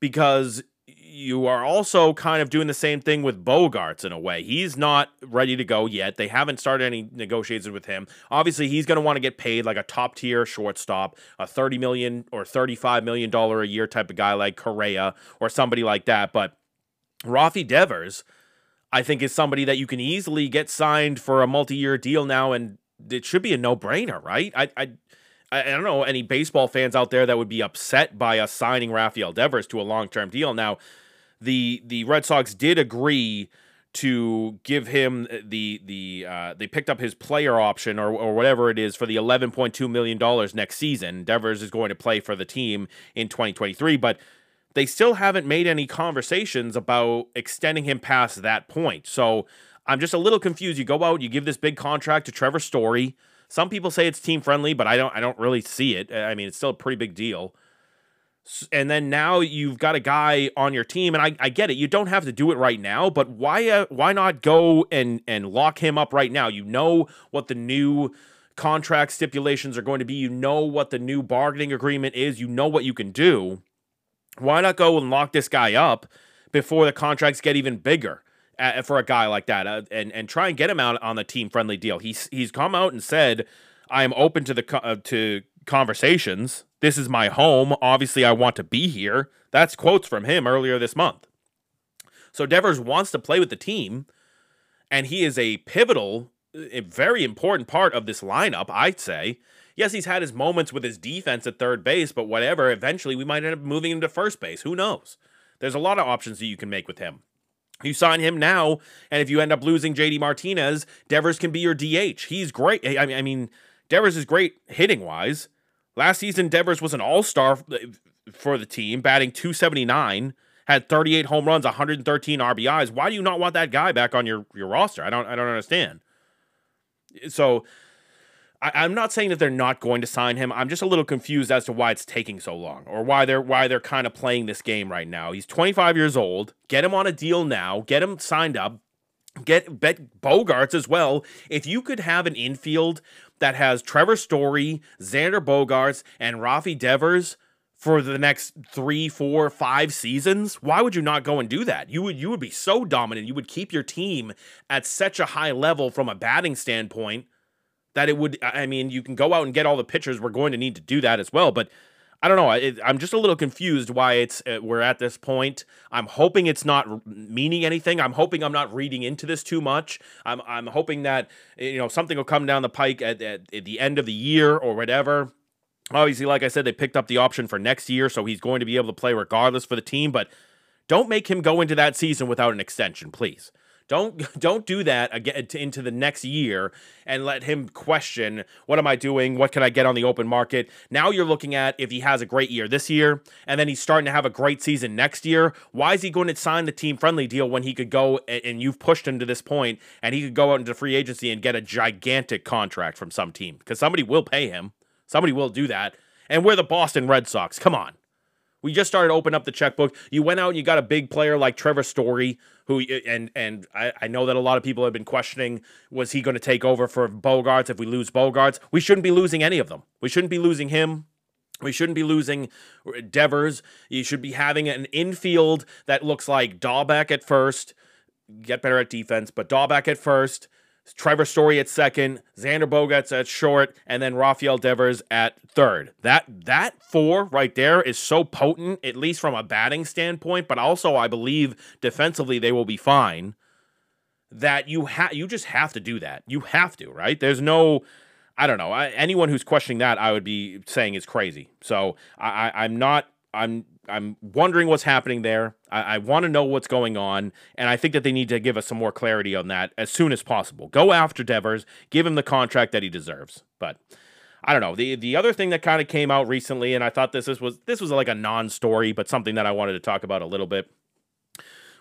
because you are also kind of doing the same thing with Bogaerts in a way. He's not ready to go yet. They haven't started any negotiations with him. Obviously, he's going to want to get paid like a top tier shortstop, a 30 million or 35 million dollar a year type of guy like Correa or somebody like that, but Rafi Devers I think is somebody that you can easily get signed for a multi-year deal now and it should be a no-brainer, right? I I I don't know any baseball fans out there that would be upset by us signing Rafael Devers to a long-term deal. Now, the the Red Sox did agree to give him the the uh, they picked up his player option or, or whatever it is for the 11.2 million dollars next season. Devers is going to play for the team in 2023, but they still haven't made any conversations about extending him past that point. So I'm just a little confused. You go out, you give this big contract to Trevor Story. Some people say it's team friendly, but I don't I don't really see it. I mean, it's still a pretty big deal. And then now you've got a guy on your team and I, I get it. You don't have to do it right now but why uh, why not go and and lock him up right now? You know what the new contract stipulations are going to be. You know what the new bargaining agreement is. You know what you can do. Why not go and lock this guy up before the contracts get even bigger for a guy like that uh, and and try and get him out on the team friendly deal he's he's come out and said I am open to the uh, to conversations. This is my home. Obviously, I want to be here. That's quotes from him earlier this month. So Devers wants to play with the team, and he is a pivotal, a very important part of this lineup, I'd say. Yes, he's had his moments with his defense at third base, but whatever, eventually we might end up moving him to first base. Who knows? There's a lot of options that you can make with him. You sign him now, and if you end up losing JD Martinez, Devers can be your DH. He's great. I mean, Devers is great hitting wise. Last season, Devers was an all star uh, for the team, batting 279, had 38 home runs, 113 RBIs. Why do you not want that guy back on your, your roster? I don't I don't understand. So I, am not saying that they're not going to sign him. I'm just a little confused as to why it's taking so long, or why they're why they're kind of playing this game right now. He's 25 years old. Get him on a deal now. Get him signed up. Get bet Bogaerts as well. If you could have an infield that has Trevor Story, Xander Bogaerts, and Rafi Devers for the next three, four, five seasons, why would you not go and do that? You would you would be so dominant. You would keep your team at such a high level from a batting standpoint that it would. I mean, you can go out and get all the pitchers. We're going to need to do that as well, but I don't know. It, I'm just a little confused why it's uh, we're at this point. I'm hoping it's not meaning anything. I'm hoping I'm not reading into this too much. I'm I'm hoping that you know something will come down the pike at, at, at the end of the year or whatever. Obviously, like I said, they picked up the option for next year, so he's going to be able to play regardless for the team. But don't make him go into that season without an extension, please. Don't [laughs] don't do that again uh, into the next year and let him question what am I doing? What can I get on the open market? Now you're looking at if he has a great year this year and then he's starting to have a great season next year. Why is he going to sign the team friendly deal when he could go and you've pushed him to this point and he could go out into free agency and get a gigantic contract from some team because somebody will pay him. Somebody will do that. And we're the Boston Red Sox. Come on. We just started to open up the checkbook. You went out and you got a big player like Trevor Story, who and and I, I know that a lot of people have been questioning was he going to take over for Bogaerts if we lose Bogaerts? We shouldn't be losing any of them. We shouldn't be losing him. We shouldn't be losing uh, Devers. You should be having an infield that looks like Dalbec at first, get better at defense, but Dalbec at first, Trevor Story at second, Xander Bogaerts at short, and then Rafael Devers at third. That that four right there is so potent, at least from a batting standpoint, but also I believe defensively they will be fine. That you have you just have to do that. You have to, right? There's no I don't know. I, anyone who's questioning that, I would be saying is crazy. So I, I, I'm not. I'm I'm wondering what's happening there. I, I want to know what's going on, and I think that they need to give us some more clarity on that as soon as possible. Go after Devers, give him the contract that he deserves. But I don't know. The the other thing that kind of came out recently, and I thought this, this was this was like a non-story, but something that I wanted to talk about a little bit,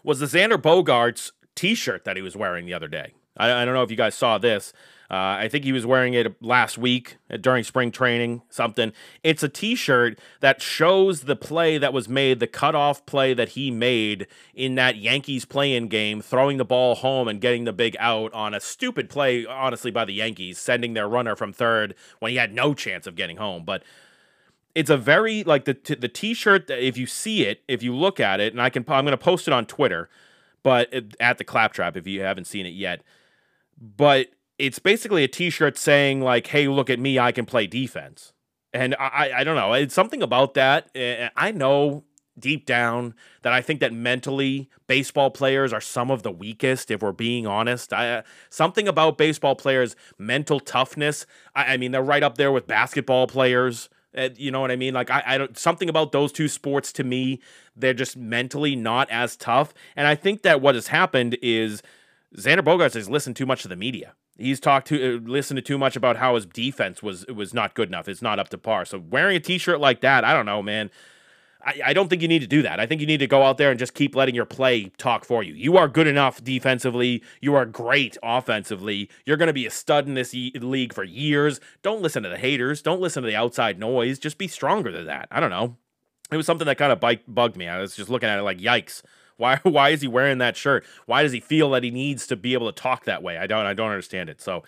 was the Xander Bogaerts T-shirt that he was wearing the other day. I, I don't know if you guys saw this. Uh, I think he was wearing it last week uh, during spring training, something. It's a t shirt that shows the play that was made, the cutoff play that he made in that Yankees playing game, throwing the ball home and getting the big out on a stupid play, honestly, by the Yankees, sending their runner from third when he had no chance of getting home. But it's a very like the t- the t-shirt uh, if you see it if you look at it and i can i'm going to post it on twitter but uh, at the claptrap if you haven't seen it yet but it's basically a t-shirt saying like hey look at me i can play defense and i i don't know it's something about that i know deep down that i think that mentally baseball players are some of the weakest if we're being honest I, something about baseball players mental toughness I, I mean they're right up there with basketball players uh, you know what I mean? Like I, I don't something about those two sports to me, they're just mentally not as tough. And I think that what has happened is Xander Bogaerts has listened too much to the media. He's talked to uh, listened to too much about how his defense was was not good enough. It's not up to par. So wearing a t-shirt like that, I don't know, man. I, I don't think you need to do that. I think you need to go out there and just keep letting your play talk for you. You are good enough defensively. You are great offensively. You're going to be a stud in this e- league for years. Don't listen to the haters. Don't listen to the outside noise. Just be stronger than that. I don't know. It was something that kind of bugged me. I was just looking at it like, yikes. Why, [laughs] why is he wearing that shirt? Why does he feel that he needs to be able to talk that way? I don't I don't understand it. So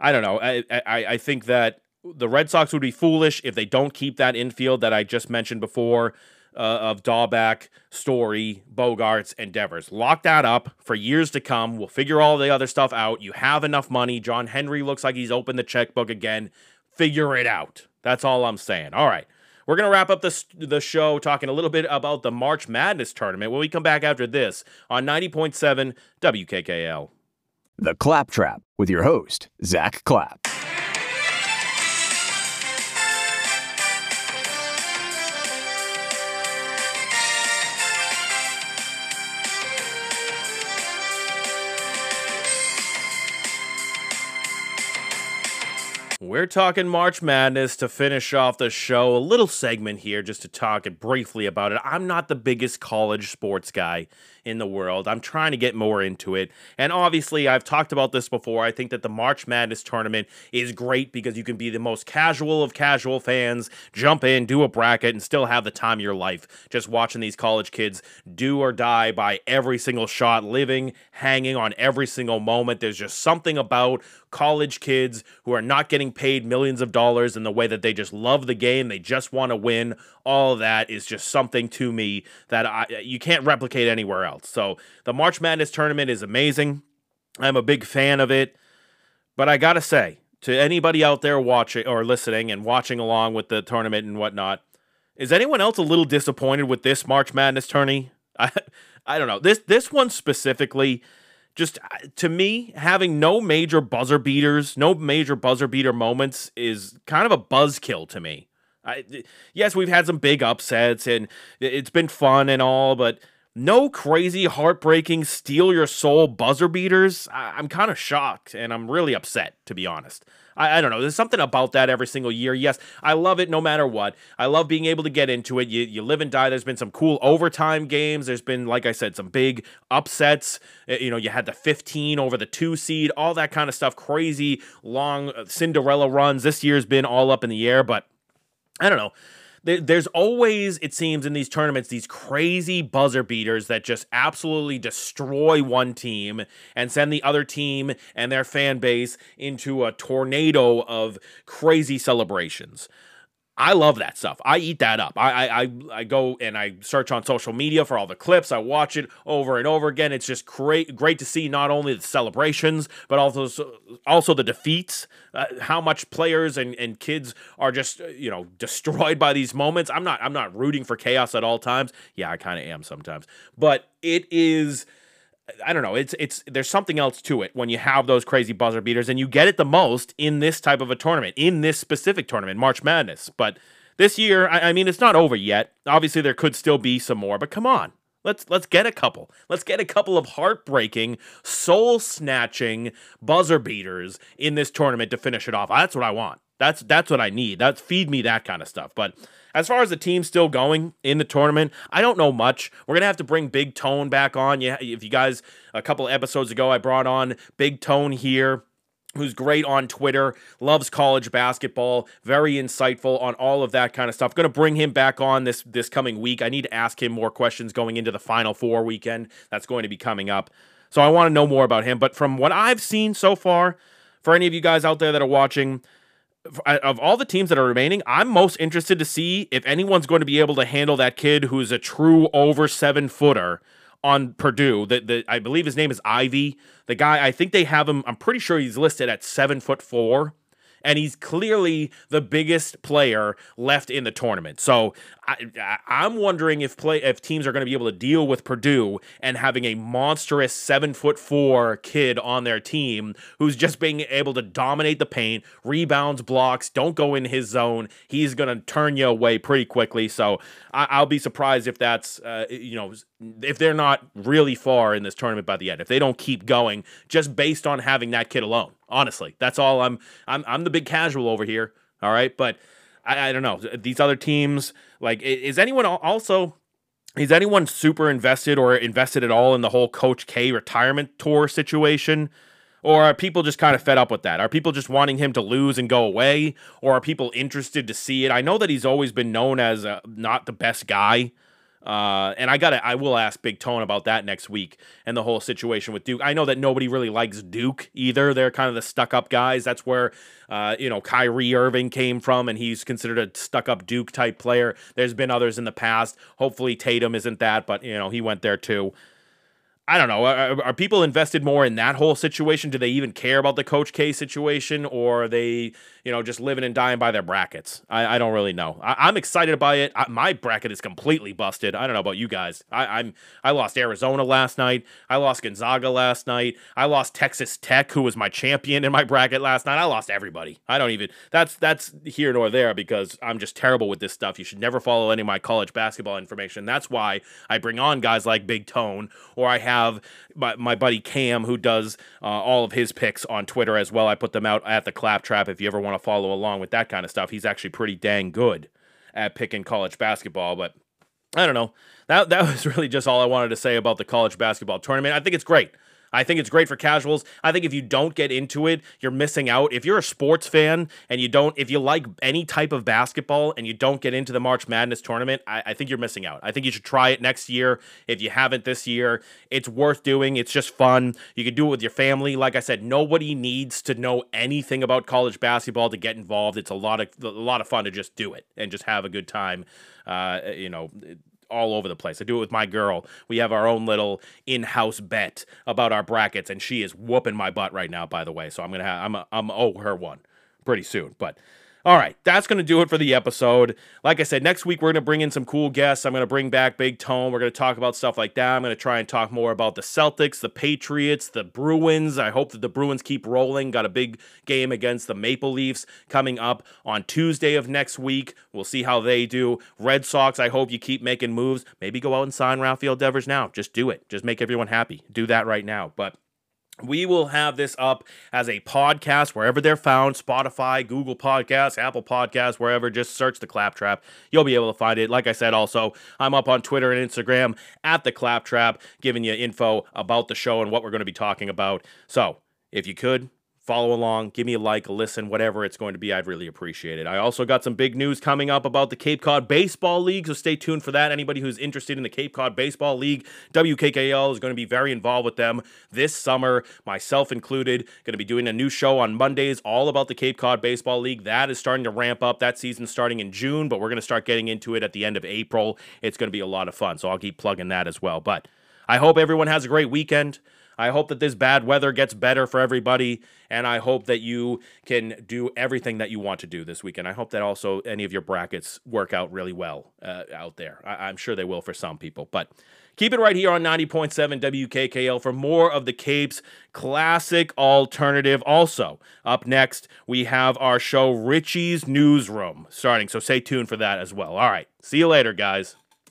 I don't know. I, I, I think that the Red Sox would be foolish if they don't keep that infield that I just mentioned before uh, of Dalbec, Story, Bogaerts, and Devers. Lock that up for years to come. We'll figure all the other stuff out. You have enough money. John Henry looks like he's opened the checkbook again. Figure it out. That's all I'm saying. All right. We're going to wrap up the, the show talking a little bit about the March Madness tournament when we come back after this on 90.7 WKKL. The Claptrap with your host, Zack Clapp. We're talking March Madness to finish off the show. A little segment here just to talk briefly about it. I'm not the biggest college sports guy in the world. I'm trying to get more into it. And obviously, I've talked about this before. I think that the March Madness tournament is great because you can be the most casual of casual fans, jump in, do a bracket, and still have the time of your life just watching these college kids do or die by every single shot, living, hanging on every single moment. There's just something about college kids who are not getting paid millions of dollars and the way that they just love the game, they just want to win. All that is just something to me that I, you can't replicate anywhere else. So the March Madness tournament is amazing. I'm a big fan of it. But I got to say, to anybody out there watching or listening and watching along with the tournament and whatnot, is anyone else a little disappointed with this March Madness tourney? [laughs] I, I don't know. This this one specifically, just uh, to me, having no major buzzer beaters, no major buzzer beater moments is kind of a buzzkill to me. I, yes, we've had some big upsets and it's been fun and all, but no crazy, heartbreaking, steal your soul buzzer beaters. I, am kind of shocked and I'm really upset, to be honest. I, I, don't know. There's something about that every single year. Yes, I love it no matter what. I love being able to get into it. You, you live and die. There's been some cool overtime games. There's been, like I said, some big upsets. Eh, you know, you had the 15 over the two seed, all that kind of stuff. Crazy, long uh, Cinderella runs. This year's been all up in the air, but I don't know there's always, it seems, in these tournaments, these crazy buzzer beaters that just absolutely destroy one team and send the other team and their fan base into a tornado of crazy celebrations. I love that stuff. I eat that up. I, I I go and I search on social media for all the clips. I watch it over and over again. It's just great great to see not only the celebrations but also also the defeats. Uh, how much players and, and kids are just uh, you know [laughs] destroyed by these moments. I'm not I'm not rooting for chaos at all times. Yeah, I kind of am sometimes, but it is I don't know. It's it's there's something else to it when you have those crazy buzzer beaters, and you get it the most in this type of a tournament, in this specific tournament, March Madness. But this year, I, I mean, it's not over yet. Obviously, there could still be some more, but come on, let's let's get a couple. Let's get a couple of heartbreaking, soul snatching buzzer beaters in this tournament to finish it off. That's what I want. That's that's what I need. That's feed me that kind of stuff. But as far as the team still going in the tournament, I don't know much. We're gonna have to bring Big Tone back on. Yeah, if you guys a couple episodes ago, I brought on Big Tone here who's great on Twitter, loves college basketball, very insightful on all of that kind of stuff. Going to bring him back on this this coming week. I need to ask him more questions going into the Final Four weekend. That's going to be coming up. So I want to know more about him. But from what I've seen so far, for any of you guys out there that are watching, of all the teams that are remaining, I'm most interested to see if anyone's going to be able to handle that kid who's a true over seven footer on Purdue. That the I believe his name is Ivy. The guy I think they have him. I'm pretty sure he's listed at seven foot four and he's clearly the biggest player left in the tournament. So I, am wondering if play if teams are going to be able to deal with Purdue and having a monstrous seven foot four kid on their team who's just being able to dominate the paint, rebounds, blocks, don't go in his zone. He's going to turn you away pretty quickly. So I, will be surprised if that's uh, you know if they're not really far in this tournament by the end. If they don't keep going just based on having that kid alone. Honestly, that's all I'm. I'm I'm the big casual over here. All right, but I, I don't know these other teams. Like, is anyone also? Is anyone super invested or invested at all in the whole Coach K retirement tour situation? Or are people just kind of fed up with that? Are people just wanting him to lose and go away? Or are people interested to see it? I know that he's always been known as uh, not the best guy uh, and I got I will ask Big Tone about that next week and the whole situation with Duke. I know that nobody really likes Duke either. They're kind of the stuck up guys. That's where, uh, you know, Kyrie Irving came from, and he's considered a stuck up Duke type player. There's been others in the past. Hopefully Tatum isn't that, but, you know, he went there too. I don't know. Are, are, people invested more in that whole situation? Do they even care about the Coach K situation, or are they, you know, just living and dying by their brackets? I, I don't really know. I, am excited by it. I, my bracket is completely busted. I don't know about you guys. I, am I lost Arizona last night. I lost Gonzaga last night. I lost Texas Tech, who was my champion in my bracket last night. I lost everybody. I don't even. That's that's here nor there because I'm just terrible with this stuff. You should never follow any of my college basketball information. That's why I bring on guys like Big Tone, or I have have my, my buddy Cam who does uh, all of his picks on Twitter as well. I put them out at the Claptrap if you ever want to follow along with that kind of stuff. He's actually pretty dang good at picking college basketball, but I don't know. That that [laughs] was really just all I wanted to say about the college basketball tournament. I think it's great. I think it's great for casuals. I think if you don't get into it, you're missing out. If you're a sports fan and you don't, if you like any type of basketball and you don't get into the March Madness tournament, I, I think you're missing out. I think you should try it next year. If you haven't this year, it's worth doing. It's just fun. You can do it with your family. Like I said, nobody needs to know anything about college basketball to get involved. It's a lot of a lot of fun to just do it and just have a good time. Uh, you know, all over the place. I do it with my girl. We have our own little in-house bet about our brackets, and she is whooping my butt right now. By the way, so I'm gonna have I'm a, I'm owe her one pretty soon, but all right, that's going to do it for the episode. Like I said, next week we're going to bring in some cool guests. I'm going to bring back Big Tone. We're going to talk about stuff like that. I'm going to try and talk more about the Celtics, the Patriots, the Bruins. I hope that the Bruins keep rolling. Got a big game against the Maple Leafs coming up on Tuesday of next week. We'll see how they do. Red Sox, I hope you keep making moves. Maybe go out and sign Rafael Devers now. Just do it. Just make everyone happy. Do that right now. But we will have this up as a podcast wherever they're found Spotify, Google Podcasts, Apple Podcasts, wherever. Just search the Claptrap. You'll be able to find it. Like I said, also, I'm up on Twitter and Instagram at the Claptrap, giving you info about the show and what we're going to be talking about. So, if you could, follow along, give me a like, a listen, whatever it's going to be. I'd really appreciate it. I also got some big news coming up about the Cape Cod Baseball League, so stay tuned for that. Anybody who's interested in the Cape Cod Baseball League, WKKL is going to be very involved with them this summer, myself included. Going to be doing a new show on Mondays all about the Cape Cod Baseball League. That is starting to ramp up. That season's starting in June, but we're going to start getting into it at the end of April. It's going to be a lot of fun, so I'll keep plugging that as well. But I hope everyone has a great weekend. I hope that this bad weather gets better for everybody, and I hope that you can do everything that you want to do this weekend. I hope that also any of your brackets work out really well uh, out there. I- I'm sure they will for some people, but. Keep it right here on 90.7 WKKL for more of the Capes classic alternative. Also, up next, we have our show Richie's Newsroom starting, so stay tuned for that as well. All right, see you later, guys.